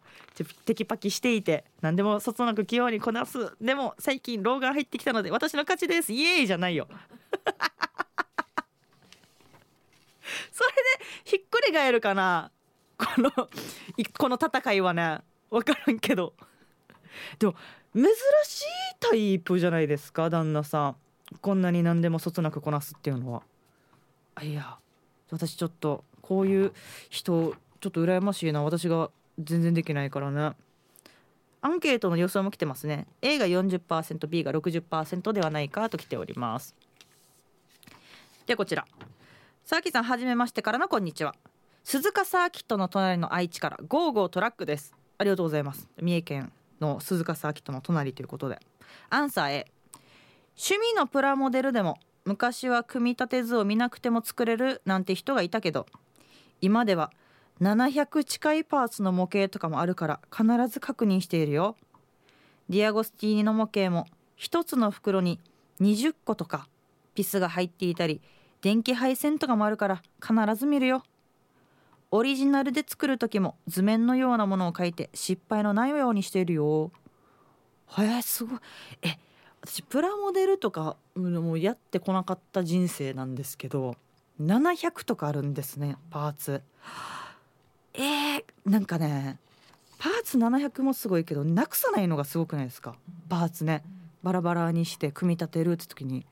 テキパキしていて何でもそつなく器用にこなすでも最近老眼入ってきたので私の勝ちですイエーイじゃないよそれでひっくり返るかなこのこの戦いはね分からんけどでも珍しいタイプじゃないですか旦那さん。こんなに何でもそつなくこなすっていうのは。あいや私ちょっとこういう人ちょっと羨ましいな。私が全然できないからね。アンケートの予想も来てますね。A が 40%B が60%ではないかと来ております。でこちら。さあきさんはじめましてからのこんにちは。鈴鹿サーキットの隣の愛知からゴーゴートラックです。ありがとうございます。三重県。の鈴鹿サーキットの隣ということで。アンサー A 趣味のプラモデルでも昔は組み立て図を見なくても作れるなんて人がいたけど今では700近いパーツの模型とかもあるから必ず確認しているよ。ディアゴスティーニの模型も一つの袋に20個とかピスが入っていたり電気配線とかもあるから必ず見るよ。オリジナルで作る時も図面のようなものを描いて失敗のないようにしているよ。へえすごい。え私プラモデルとかもやってこなかった人生なんですけど700とかあるんですねパーツ。えー、なんかねパーツ700もすごいけどなくさないのがすごくないですか？パーツね。バラバラにして組み立てるって時に。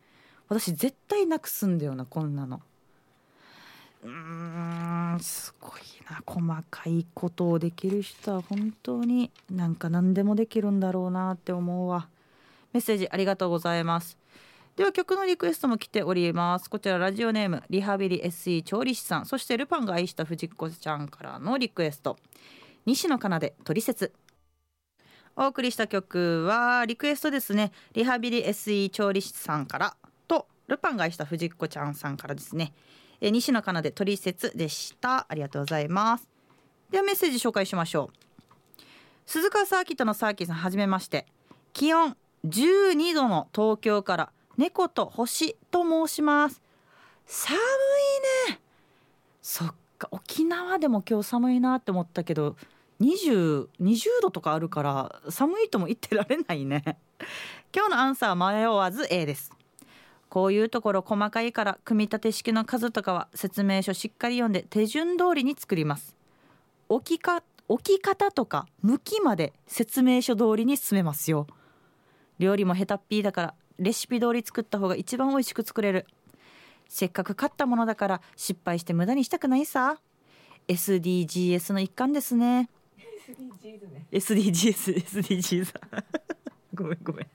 私絶対なくすんだよなこんなの。うんすごいな細かいことをできる人は本当になんか何でもできるんだろうなって思うわ。メッセージありがとうございます。では曲のリクエストも来ております。こちらラジオネームリハビリ SE 調理師さん。そしてルパンが愛した藤子ちゃんからのリクエスト。西野カナでトリセツ。お送りした曲はリクエストですね。リハビリ SE 調理師さんからとルパンが愛した藤子ちゃんさんからですね。え西野カナでトリセツでした。ありがとうございます。ではメッセージ紹介しましょう。鈴鹿サーキットのサーキーさんはじめまして。気温12度の東京から猫と星と申します。寒いね。そっか沖縄でも今日寒いなって思ったけど2020度とかあるから寒いとも言ってられないね。今日のアンサー迷わず A です。こういうところ細かいから組み立て式の数とかは説明書しっかり読んで手順通りに作ります。置きか置き方とか向きまで説明書通りに進めますよ。料理もヘタっぴーだからレシピ通り作った方が一番美味しく作れる。せっかく買ったものだから失敗して無駄にしたくないさ。SDGs の一環ですね。SDGs ね。SDGs SDGs ごめんごめん。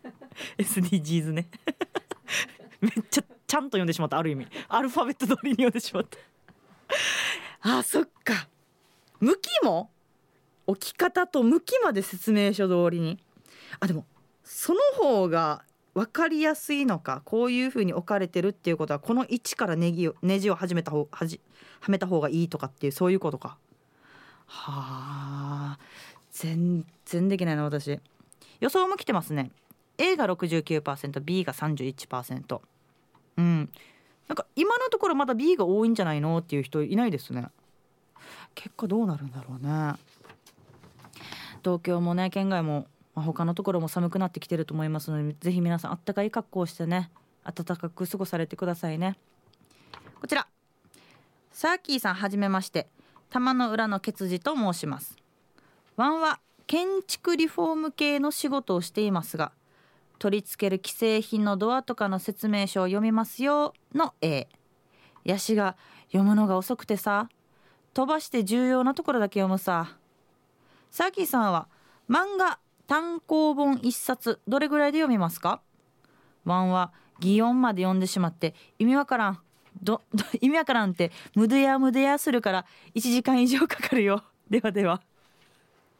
SDGs ねめっちゃちゃんと読んでしまったある意味。アルファベット通りに読んでしまった。あそっか。向きも置き方と向きまで説明書通りに。あでもその方が分かりやすいのかこういうふうに置かれてるっていうことはこの位置からネギをネジを始めた方はじはめた方がいいとかっていうそういうことか。はあ全然できないな私。予想も来てますね。A が 69%B が31%うん。なんか今のところまだ B が多いんじゃないのっていう人いないですね。結果どうなるんだろうね。東京もね県外もまあ、他のところも寒くなってきてると思いますのでぜひ皆さんあったかい格好をしてね暖かく過ごされてくださいね。こちら。サーキーさんはじめまして。玉の裏のケツジと申します。ワンは建築リフォーム系の仕事をしていますが取り付ける既製品のドアとかの説明書を読みますよの A ヤシが読むのが遅くてさ飛ばして重要なところだけ読むさ。サーキーさんは漫画単行本一冊どれぐらいで読みますか？ワンは擬音まで読んでしまって意味わからん。ど 意味わからんって無でや無でやするから1時間以上かかるよ。ではでは。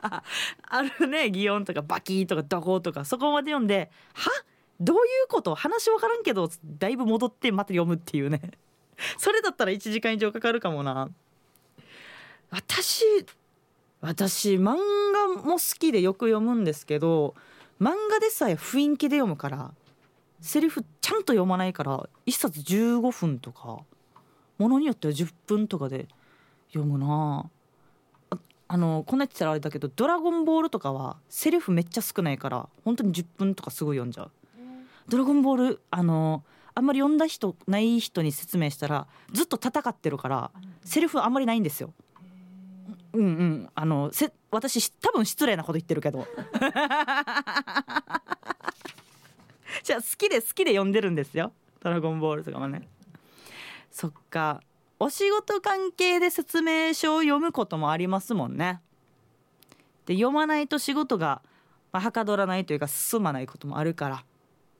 あるね擬音とかバキーとかドコとかそこまで読んでは？どういうこと？話わからんけどだいぶ戻ってまた読むっていうね。それだったら1時間以上かかるかもな。私私漫画も好きでよく読むんですけど漫画でさえ雰囲気で読むからセリフちゃんと読まないから1冊15分とかものによっては10分とかで読むな。ああのこんな言ってたらあれだけど「ドラゴンボール」とかはセリフめっちゃ少ないから本当に10分とかすぐ読んじゃう。ドラゴンボールあのあんまり読んだ人ない人に説明したらずっと戦ってるからセリフあんまりないんですよ。うんうん。あのせ私多分失礼なこと言ってるけど。じゃあ好きで好きで読んでるんですよ「ドラゴンボール」とかもね。そっか。お仕事関係で説明書を読むこともありますもんね。で読まないと仕事がまあ、はかどらないというか進まないこともあるから、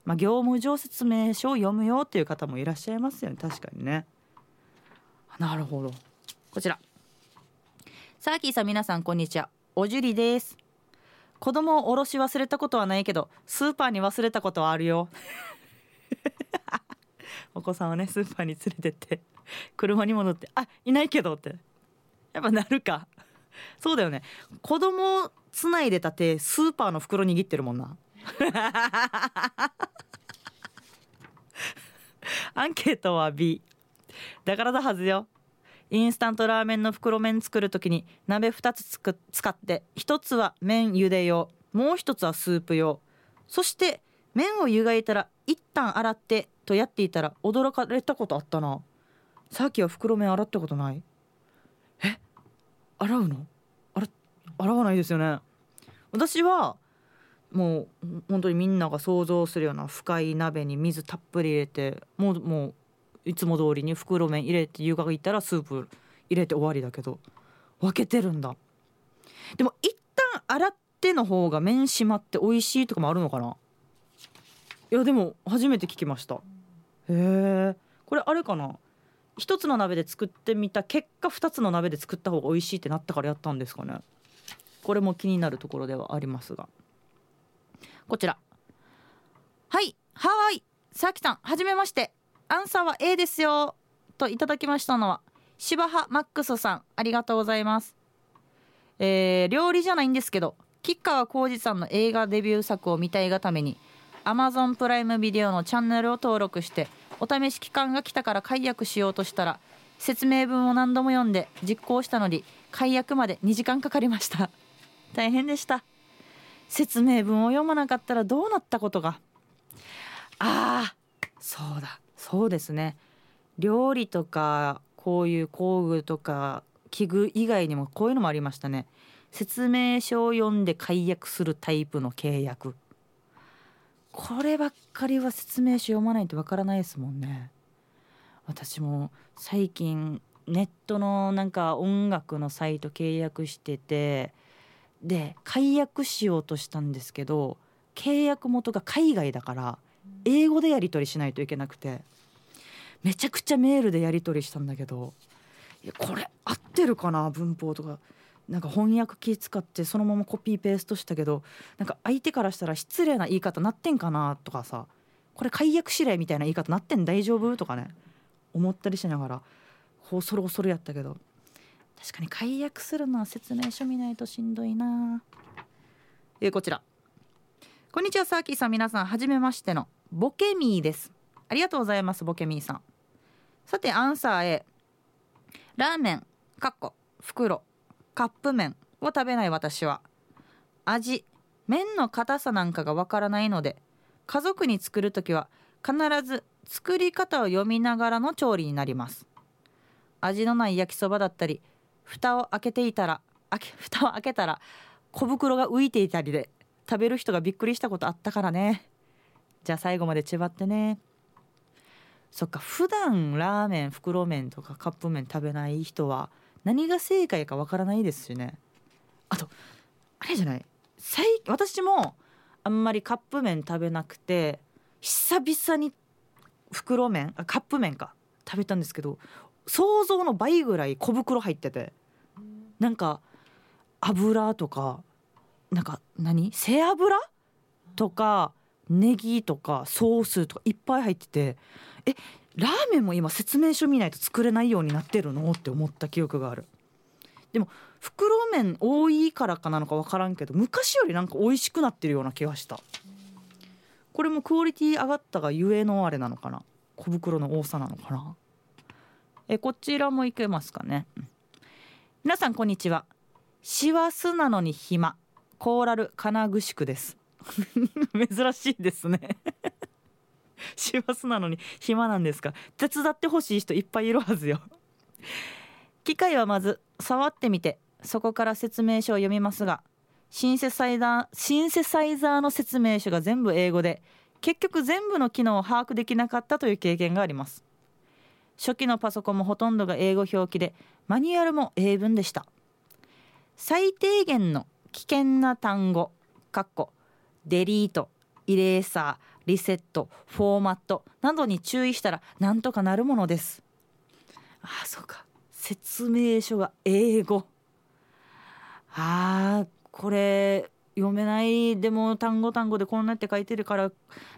まあ、業務上説明書を読むよっていう方もいらっしゃいますよね。確かにね。なるほど。こちら。サーキーさん皆さんこんにちは。おじゅりです。子供をおろし忘れたことはないけどスーパーに忘れたことはあるよ。お子さんをねスーパーに連れてって。車に戻ってあいないけどって。やっぱなるか。そうだよね。子供つないでた手スーパーの袋握ってるもんな。アンケートは B だからだはずよ。インスタントラーメンの袋麺作る時に鍋2つつく使って1つは麺茹で用もう1つはスープ用。そして麺を湯がいたら一旦洗ってとやっていたら驚かれたことあったな。さっきは袋麺洗ったことない？え？洗うの？洗洗わないですよね。私はもう本当にみんなが想像するような深い鍋に水たっぷり入れてもうもういつも通りに袋麺入れて湯がいたらスープ入れて終わりだけど分けてるんだ。でも一旦洗っての方が麺締まって美味しいとかもあるのかな？いやでも初めて聞きました。へえ。これあれかな？一つの鍋で作ってみた結果二つの鍋で作った方が美味しいってなったからやったんですかね。これも気になるところではありますが。こちら。はいはい。さきさんはじめまして。アンサーは A ですよ。といただきましたのは柴葉マックスさん。ありがとうございます。えー、料理じゃないんですけど吉川浩司さんの映画デビュー作を見たいがために Amazon プライムビデオのチャンネルを登録してお試し期間が来たから解約しようとしたら説明文を何度も読んで実行したのに解約まで2時間かかりました。大変でした。説明文を読まなかったらどうなったことが？ああそうだ。そうですね。料理とかこういう工具とか器具以外にもこういうのもありましたね。説明書を読んで解約するタイプの契約。こればっかりは説明書読まないとわからないですもんね。私も最近ネットのなんか音楽のサイト契約しててで解約しようとしたんですけど契約元が海外だから英語でやり取りしないといけなくてめちゃくちゃメールでやり取りしたんだけどいやこれ合ってるかな文法とか。なんか翻訳機使ってそのままコピーペーストしたけどなんか相手からしたら失礼な言い方なってんかなとかさこれ解約指令みたいな言い方なってん大丈夫とかね思ったりしながら恐る恐るやったけど。確かに解約するのは説明書見ないとしんどいな。えー、こちら。こんにちはサーキーさん。皆さんはじめましてのボケミーです。ありがとうございますボケミーさん。さてアンサー A ラーメンかっこ袋。カップ麺を食べない私は。味麺の硬さなんかがわからないので家族に作る時は必ず作り方を読みながらの調理になります。味のない焼きそばだったり蓋を開けていたら開け 蓋を開けたら小袋が浮いていたりで食べる人がびっくりしたことあったからね。じゃあ最後までちばってね。そっか普段ラーメン袋麺とかカップ麺食べない人は何が正解かわからないですしね。あとあれじゃない？私もあんまりカップ麺食べなくて久々に袋麺あカップ麺か。食べたんですけど想像の倍ぐらい小袋入っててなんか油とかなんか何？背脂？とかネギとかソースとかいっぱい入っててえラーメンも今説明書見ないと作れないようになってるのって思った記憶がある。でも袋麺多いからかなのか分からんけど昔よりなんか美味しくなってるような気がした。これもクオリティ上がったがゆえのあれなのかな。小袋の多さなのかな。えこちらもいけますかね。皆さんこんにちは。師走なのに暇。コーラル金具宿です。珍しいですね。師走なのに暇なんですか？手伝ってほしい人いっぱいいるはずよ。機械はまず触ってみてそこから説明書を読みますがシンセサイザーシンセサイザーの説明書が全部英語で結局全部の機能を把握できなかったという経験があります。初期のパソコンもほとんどが英語表記でマニュアルも英文でした。最低限の危険な単語かっこデリートイレーサーリセットフォーマットなどに注意したらなんとかなるものです。ああそうか。説明書が英語。あーこれ読めないでも単語単語でこんなって書いてるから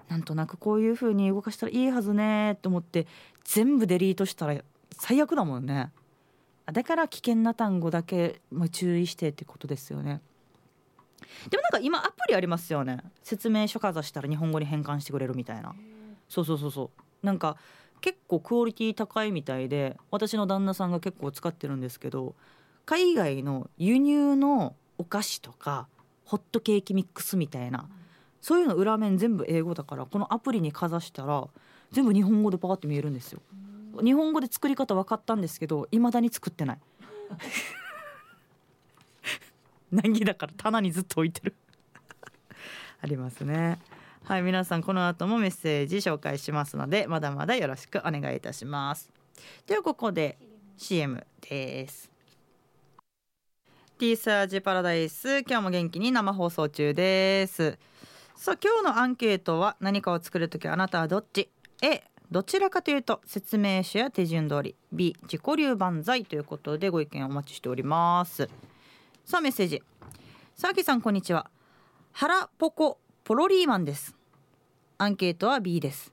なんとなくこういう風に動かしたらいいはずねと思って全部デリートしたら最悪だもんね。だから危険な単語だけ注意してってことですよね。でもなんか今アプリありますよね。説明書かざしたら日本語に変換してくれるみたいな。そうそうそうそう。なんか結構クオリティ高いみたいで私の旦那さんが結構使ってるんですけど海外の輸入のお菓子とかホットケーキミックスみたいなそういうの裏面全部英語だからこのアプリにかざしたら全部日本語でパカって見えるんですよ。日本語で作り方分かったんですけど未だに作ってない。難儀だから棚にずっと置いてるありますね。はい皆さんこの後もメッセージ紹介しますのでまだまだよろしくお願いいたします。ではここで CM です。ティーサージパラダイス今日も元気に生放送中です。さあ今日のアンケートは何かを作るときあなたはどっち？A どちらかというと説明書や手順通り。B 自己流万歳ということでご意見お待ちしております。さあメッセージ。さあきさんこんにちは。腹ポコポロリーマンです。アンケートは B です。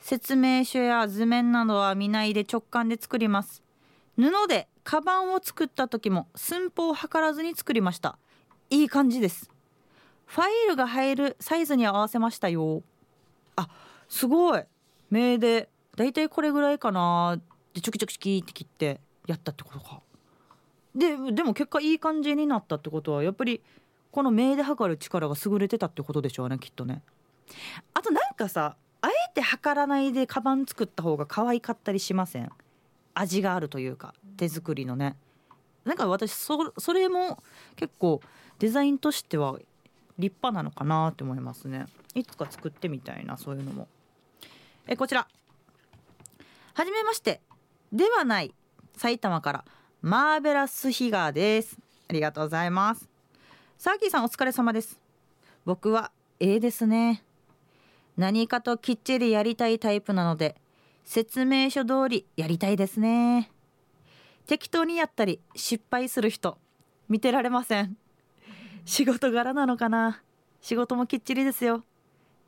説明書や図面などは見ないで直感で作ります。布でカバンを作った時も寸法を測らずに作りました。いい感じです。ファイルが入るサイズに合わせましたよ。あすごい。目でだいたいこれぐらいかな。でチョキチョキチキって切ってやったってことか。ででも結果いい感じになったってことはやっぱりこの目で測る力が優れてたってことでしょうねきっとね。あとなんかさあえて測らないでカバン作った方が可愛かったりしません？味があるというか手作りのね。なんか私そそれも結構デザインとしては立派なのかなって思いますね。いつか作ってみたいなそういうのも。えこちら。はじめまして。ではない。埼玉から。マーベラスヒガーです。ありがとうございます。サーキーさんお疲れ様です。僕は A ですね。何かときっちりやりたいタイプなので説明書通りやりたいですね。適当にやったり失敗する人見てられません。仕事柄なのかな。仕事もきっちりですよ。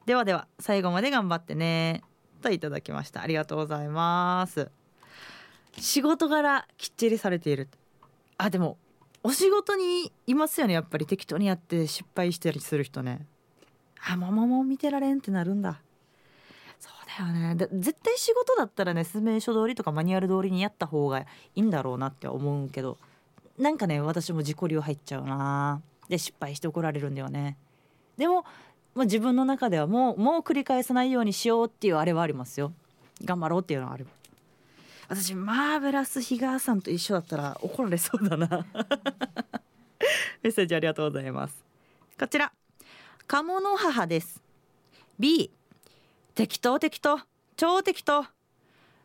ではでは最後まで頑張ってね。といただきました。ありがとうございます。仕事柄きっちりされている。あでもお仕事にいますよねやっぱり。適当にやって失敗したりする人ね。あもうもう見てられんってなるんだ。そうだよね。だ絶対仕事だったらね説明書通りとかマニュアル通りにやった方がいいんだろうなって思うけど。なんかね私も自己流入っちゃうな。で失敗して怒られるんだよね。でも、まあ、自分の中ではもうもう繰り返さないようにしようっていうあれはありますよ。頑張ろうっていうのはある。私マーベラス日川さんと一緒だったら怒られそうだな。メッセージありがとうございます。こちら。鴨の母です。B 適当適当。超適当。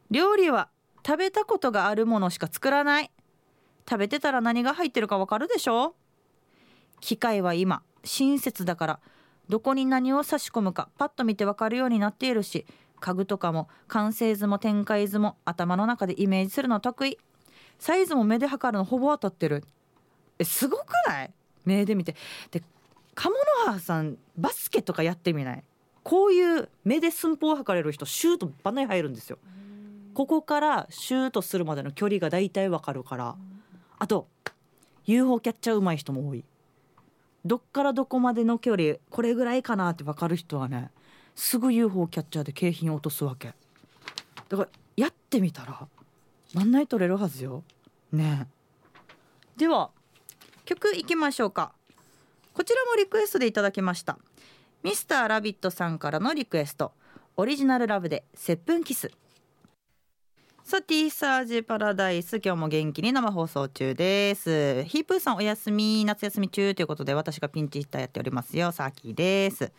料理は食べたことがあるものしか作らない。食べてたら何が入ってるかわかるでしょ機械は今親切だからどこに何を差し込むかパッと見てわかるようになっているし家具とかも完成図も展開図も頭の中でイメージするの得意。サイズも目で測るのほぼ当たってる。えすごくない？目で見て。で鴨の母さんバスケとかやってみない？こういう目で寸法を測れる人シュートバネ入るんですよ。ここからシュートするまでの距離がだいたいわかるから。あと UFO キャッチャーうまい人も多い。どっからどこまでの距離これぐらいかなって分かる人はねすぐ UFO キャッチャーで景品落とすわけ。だからやってみたら万内取れるはずよ。ねでは曲いきましょうか。こちらもリクエストでいただきました。ミスターラビットさんからのリクエスト。オリジナルラブで接吻キス。さティーサージパラダイス今日も元気に生放送中です。ヒープーさんお休み夏休み中ということで私がピンチヒッターやっておりますよ。サーキーです。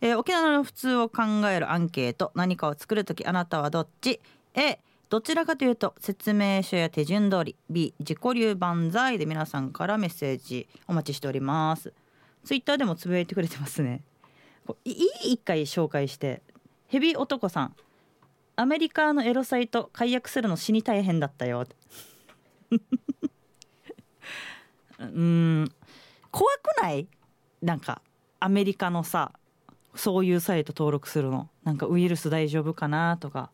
えー、沖縄の普通を考えるアンケート何かを作る時あなたはどっち？A どちらかというと説明書や手順通り。B 自己流万歳で皆さんからメッセージ。お待ちしております。ツイッターでもつぶやいてくれてますね。いい一回紹介して。ヘビ男さん。アメリカのエロサイト解約するの死に大変だったよ。うん。怖くない？なんかアメリカのさそういうサイト登録するの。なんかウイルス大丈夫かなとか。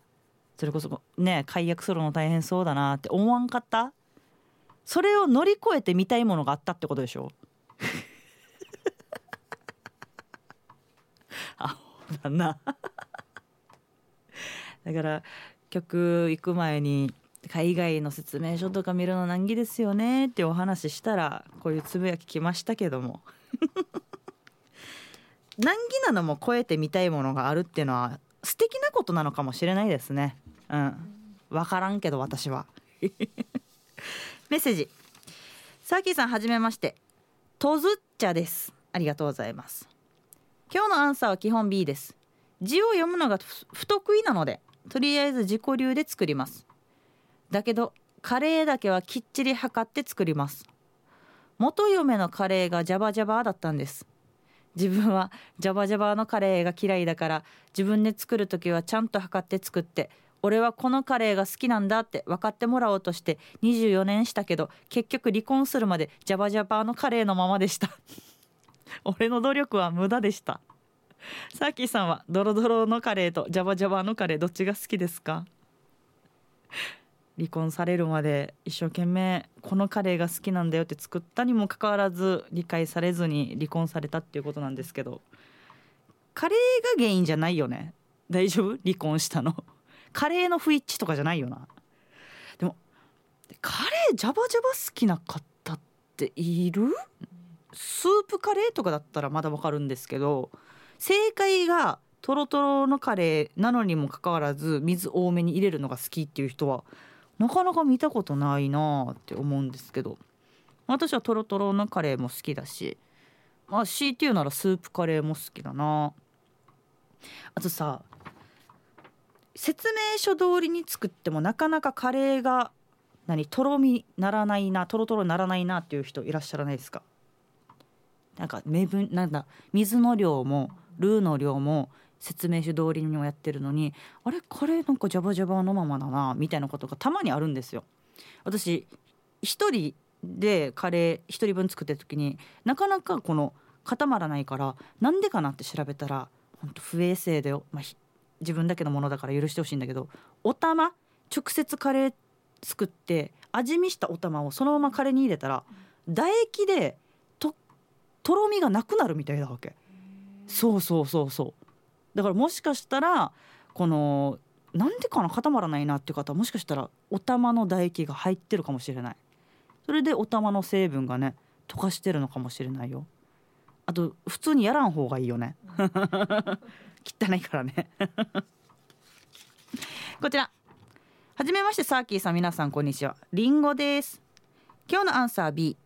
それこそね解約するの大変そうだなって思わんかった？それを乗り越えて見たいものがあったってことでしょ？あだな。だから曲行く前に海外の説明書とか見るの難儀ですよねってお話ししたらこういうつぶやき来ましたけども難儀なのも超えてみたいものがあるっていうのは素敵なことなのかもしれないですね。うん。分からんけど私は。メッセージ。サーキーさんはじめまして。とずっちゃです。ありがとうございます。今日のアンサーは基本 B です。字を読むのが不得意なのでとりあえず自己流で作ります。だけどカレーだけはきっちり測って作ります。元嫁のカレーがジャバジャバだったんです。自分はジャバジャバのカレーが嫌いだから自分で作る時はちゃんと測って作って俺はこのカレーが好きなんだって分かってもらおうとして24年したけど結局離婚するまでジャバジャバのカレーのままでした。俺の努力は無駄でした。さーキーさんはドロドロのカレーとジャバジャバのカレーどっちが好きですか？離婚されるまで一生懸命このカレーが好きなんだよって作ったにもかかわらず理解されずに離婚されたっていうことなんですけどカレーが原因じゃないよね？大丈夫？離婚したの？カレーの不一致とかじゃないよな？でもカレージャバジャバ好きな方っている？スープカレーとかだったらまだわかるんですけど正解がトロトロのカレーなのにもかかわらず水多めに入れるのが好きっていう人はなかなか見たことないなって思うんですけど。私はトロトロのカレーも好きだし。まあ強いて言うならスープカレーも好きだな。あとさ説明書通りに作ってもなかなかカレーが何とろみならないなとろとろならないなっていう人いらっしゃらないですか？なんか目分なんだ水の量もルーの量も説明書通りにもやってるのにあれ？カレーなんかジャバジャバのままだなみたいなことがたまにあるんですよ。私一人でカレー一人分作ってる時になかなかこの固まらないからなんでかなって調べたら本当不衛生だよ、まあ、自分だけのものだから許してほしいんだけどお玉直接カレー作って味見したお玉をそのままカレーに入れたら唾液でととろみがなくなるみたいなわけ。そうそうそうそう。だからもしかしたらこのなんでかな固まらないなっていう方はもしかしたらお玉の唾液が入ってるかもしれない。それでお玉の成分がね溶かしてるのかもしれないよ。あと普通にやらん方がいいよね。汚いからね。こちら。はじめましてサーキーさん皆さんこんにちは。りんごです。今日のアンサー B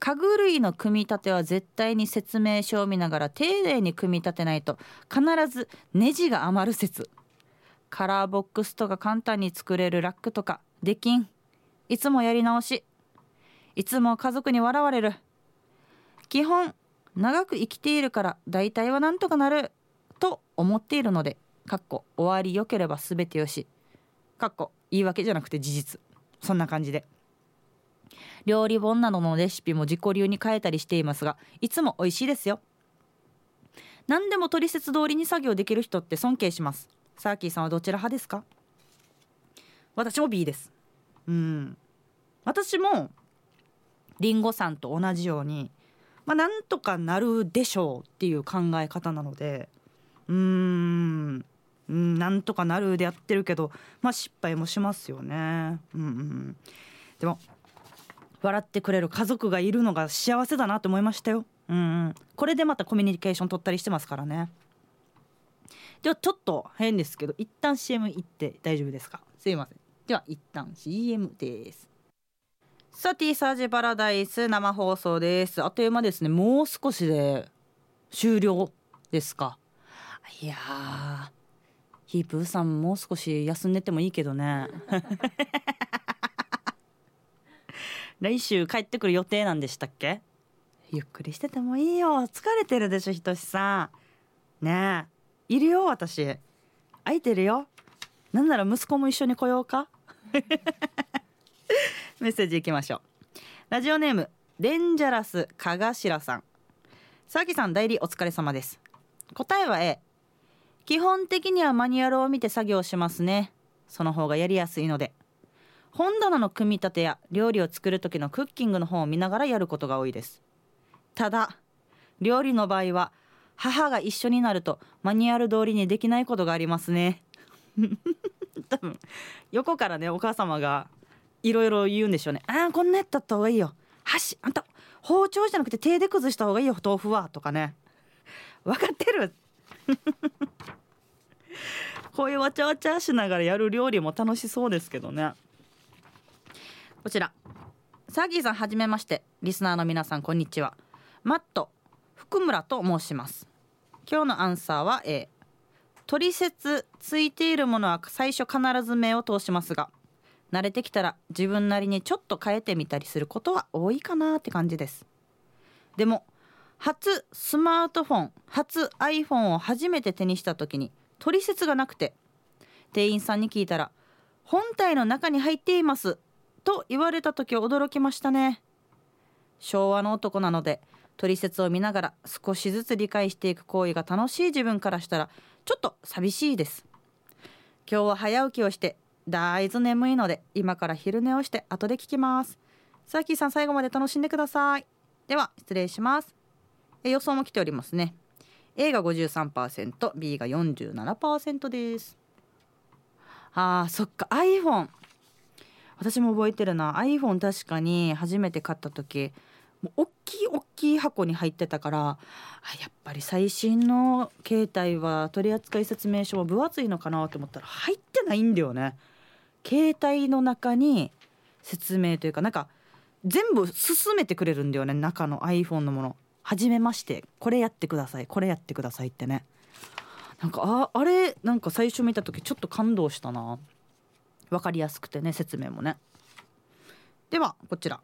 家具類の組み立ては絶対に説明書を見ながら丁寧に組み立てないと必ずネジが余る説。カラーボックスとか簡単に作れるラックとかできん。いつもやり直し。いつも家族に笑われる。基本長く生きているから大体はなんとかなる。と思っているのでかっこ終わりよければ全てよし。かっこ言い訳じゃなくて事実。そんな感じで。料理本などのレシピも自己流に変えたりしていますがいつも美味しいですよ。何でも取説通りに作業できる人って尊敬します。サーキーさんはどちら派ですか？私も B です。うん。私もりんごさんと同じようにまあなんとかなるでしょうっていう考え方なのでうーん。うんなんとかなるでやってるけどまあ失敗もしますよね。うんうん。でも笑ってくれる家族がいるのが幸せだなと思いましたよ。うんうん、これでまたコミュニケーション取ったりしてますからね。ではちょっと変ですけど一旦 CM 行って大丈夫ですか？すいません。では一旦 CM です。さてサージパラダイス生放送です。あっという間ですね。もう少しで終了ですか？いやヒープーさんもう少し休んでてもいいけどね。来週帰ってくる予定なんでしたっけ？ゆっくりしててもいいよ。疲れてるでしょひとしさん。ねえ。いるよ私。空いてるよ。なんなら息子も一緒に来ようか？メッセージいきましょう。ラジオネームデンジャラスかがしらさん。さきさん代理お疲れ様です。答えは A 基本的にはマニュアルを見て作業しますね。その方がやりやすいので。本棚の組み立てや料理を作る時のクッキングの本を見ながらやることが多いです。ただ料理の場合は母が一緒になるとマニュアル通りにできないことがありますね。多分横からねお母様がいろいろ言うんでしょうねああこんなやった方がいいよ。箸あんた包丁じゃなくて手で崩した方がいいよ。豆腐はとかね。分かってる？こういうわちゃわちゃしながらやる料理も楽しそうですけどね。こちら。サーギーさんはじめまして。リスナーの皆さんこんにちは。マット福村と申します。今日のアンサーは A 取説ついているものは最初必ず目を通しますが慣れてきたら自分なりにちょっと変えてみたりすることは多いかなって感じです。でも初スマートフォン初 iPhone を初めて手にした時に取説がなくて店員さんに聞いたら「本体の中に入っています」と言われた時驚きましたね。昭和の男なので取説を見ながら少しずつ理解していく行為が楽しい自分からしたらちょっと寂しいです。今日は早起きをしてだいぶ眠いので今から昼寝をして後で聞きます。さきさん最後まで楽しんでください。では失礼します。え予想も来ておりますね。A が 53%B が47%です。あーそっか iPhone 私も覚えてるな iPhone 確かに初めて買った時もう大きい大きい箱に入ってたからやっぱり最新の携帯は取扱説明書も分厚いのかなと思ったら入ってないんだよね。携帯の中に説明というかなんか全部進めてくれるんだよね中の iPhone のもの。初めましてこれやってくださいこれやってくださいってね。なんかああれなんか最初見た時ちょっと感動したな。分かりやすくてね説明もね。ではこちら。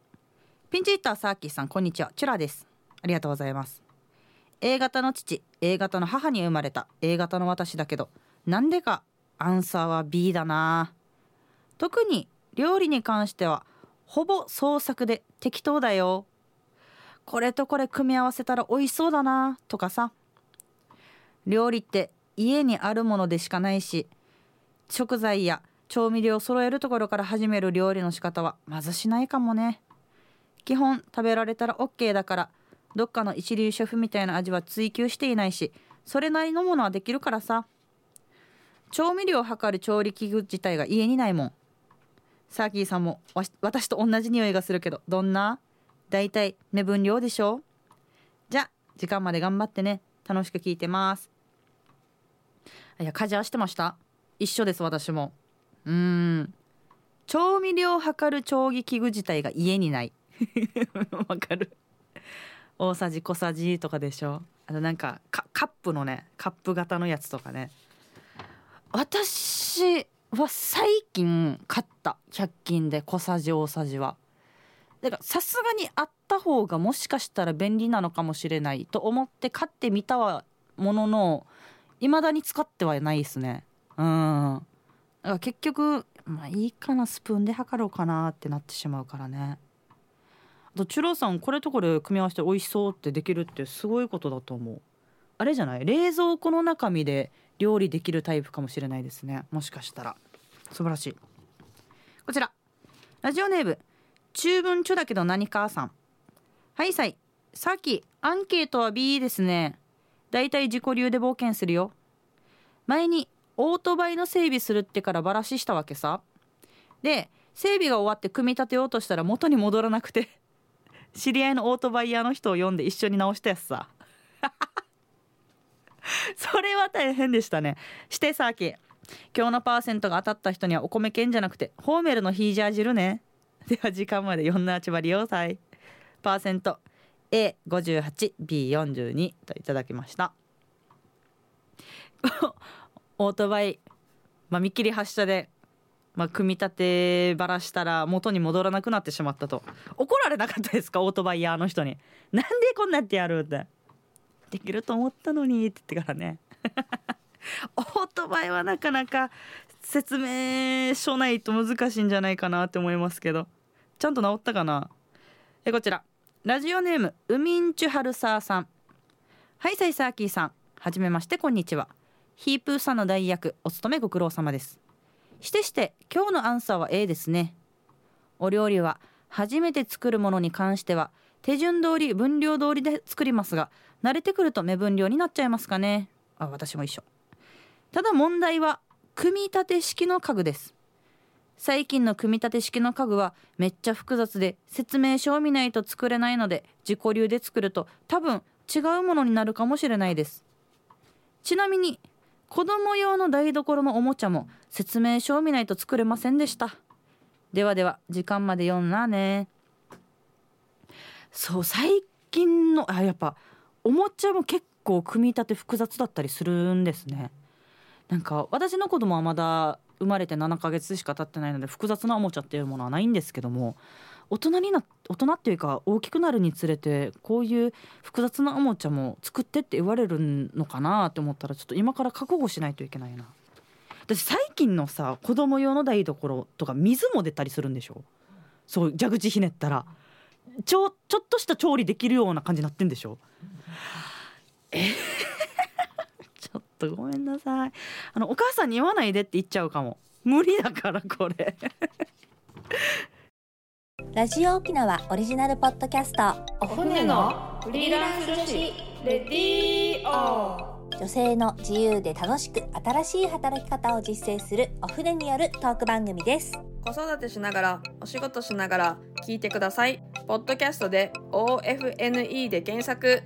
ピンチヒッターサーキーさんこんにちは。チュラです。ありがとうございます。A 型の父 A 型の母に生まれた。A 型の私だけどなんでかアンサーは B だな。特に料理に関してはほぼ創作で適当だよ。これとこれ組み合わせたら美味しそうだな。とかさ。料理って家にあるものでしかないし食材や調味料を揃えるところから始める料理の仕方はまずしないかもね。基本食べられたら OK だからどっかの一流シェフみたいな味は追求していないしそれなりのものはできるからさ。調味料を測る調理器具自体が家にないもん。サーキーさんも私と同じ匂いがするけどどんな？だいたい目分量でしょ？じゃ時間まで頑張ってね。楽しく聞いてます。いや家事はしてました？一緒です私も。うん。調味料を測る調理器具自体が家にない。わかる。大さじ小さじとかでしょ。あとなんかカップのねカップ型のやつとかね。私は最近買った。100均で小さじ大さじは。だからさすがにあった方がもしかしたら便利なのかもしれないと思って買ってみたはものの未だに使ってはないですね。うん。から結局まあいいかなスプーンで測ろうかなってなってしまうからね。あとチュロさんこれとこれ組み合わせて美味しそうってできるってすごいことだと思う。あれじゃない？冷蔵庫の中身で料理できるタイプかもしれないですね。もしかしたら。素晴らしい。こちら。ラジオネーム。中文中だけど何かさん。はいさい。さっきアンケートは B ですね。だいたい自己流で冒険するよ。前にオートバイの整備するってからバラシしたわけさ。で整備が終わって組み立てようとしたら元に戻らなくて 知り合いのオートバイ屋の人を呼んで一緒に直したやつさ。それは大変でしたね。してさあき今日のパーセントが当たった人にはお米券じゃなくてホーメルのヒージャー汁ね。では時間まで4な8割要塞パーセント。A58B42 といただきました。オートバイ、まあ、見切り発車で、まあ、組み立てばらしたら元に戻らなくなってしまったと。怒られなかったですか？オートバイヤーの人に。なんでこんなってやるって。できると思ったのにって言ってからね。オートバイはなかなか説明書ないと難しいんじゃないかなって思いますけど。ちゃんと治ったかな？えこちら。ラジオネームウミンチュハルサーさん。はいサイサーキーさん。はじめましてこんにちは。ヒープーさんの代役お勤めご苦労様です。してして今日のアンサーは A ですね。お料理は初めて作るものに関しては手順通り分量通りで作りますが慣れてくると目分量になっちゃいますかね。あ私も一緒。ただ問題は組み立て式の家具です。最近の組み立て式の家具はめっちゃ複雑で説明書を見ないと作れないので自己流で作ると多分違うものになるかもしれないです。ちなみに子供用の台所のおもちゃも説明書を見ないと作れませんでした。ではでは時間まで読んなね。そう最近のあやっぱおもちゃも結構組み立て複雑だったりするんですね。なんか私の子供はまだ生まれて7ヶ月しか経ってないので複雑なおもちゃっていうものはないんですけども大人にな大人っていうか大きくなるにつれてこういう複雑なおもちゃも作ってって言われるのかなって思ったらちょっと今から覚悟しないといけないな。私最近のさ子供用の台所とか水も出たりするんでしょ？そう蛇口ひねったら。ちょちょっとした調理できるような感じになってんでしょ？え？ちょっとごめんなさい。あのお母さんに言わないでって言っちゃうかも。無理だからこれ。ラジオ沖縄オリジナルポッドキャスト。お船のフリーランス女子レディオ女性の自由で楽しく新しい働き方を実践するお船によるトーク番組です。子育てしながらお仕事しながら聞いてくださいポッドキャストで OFNE で検索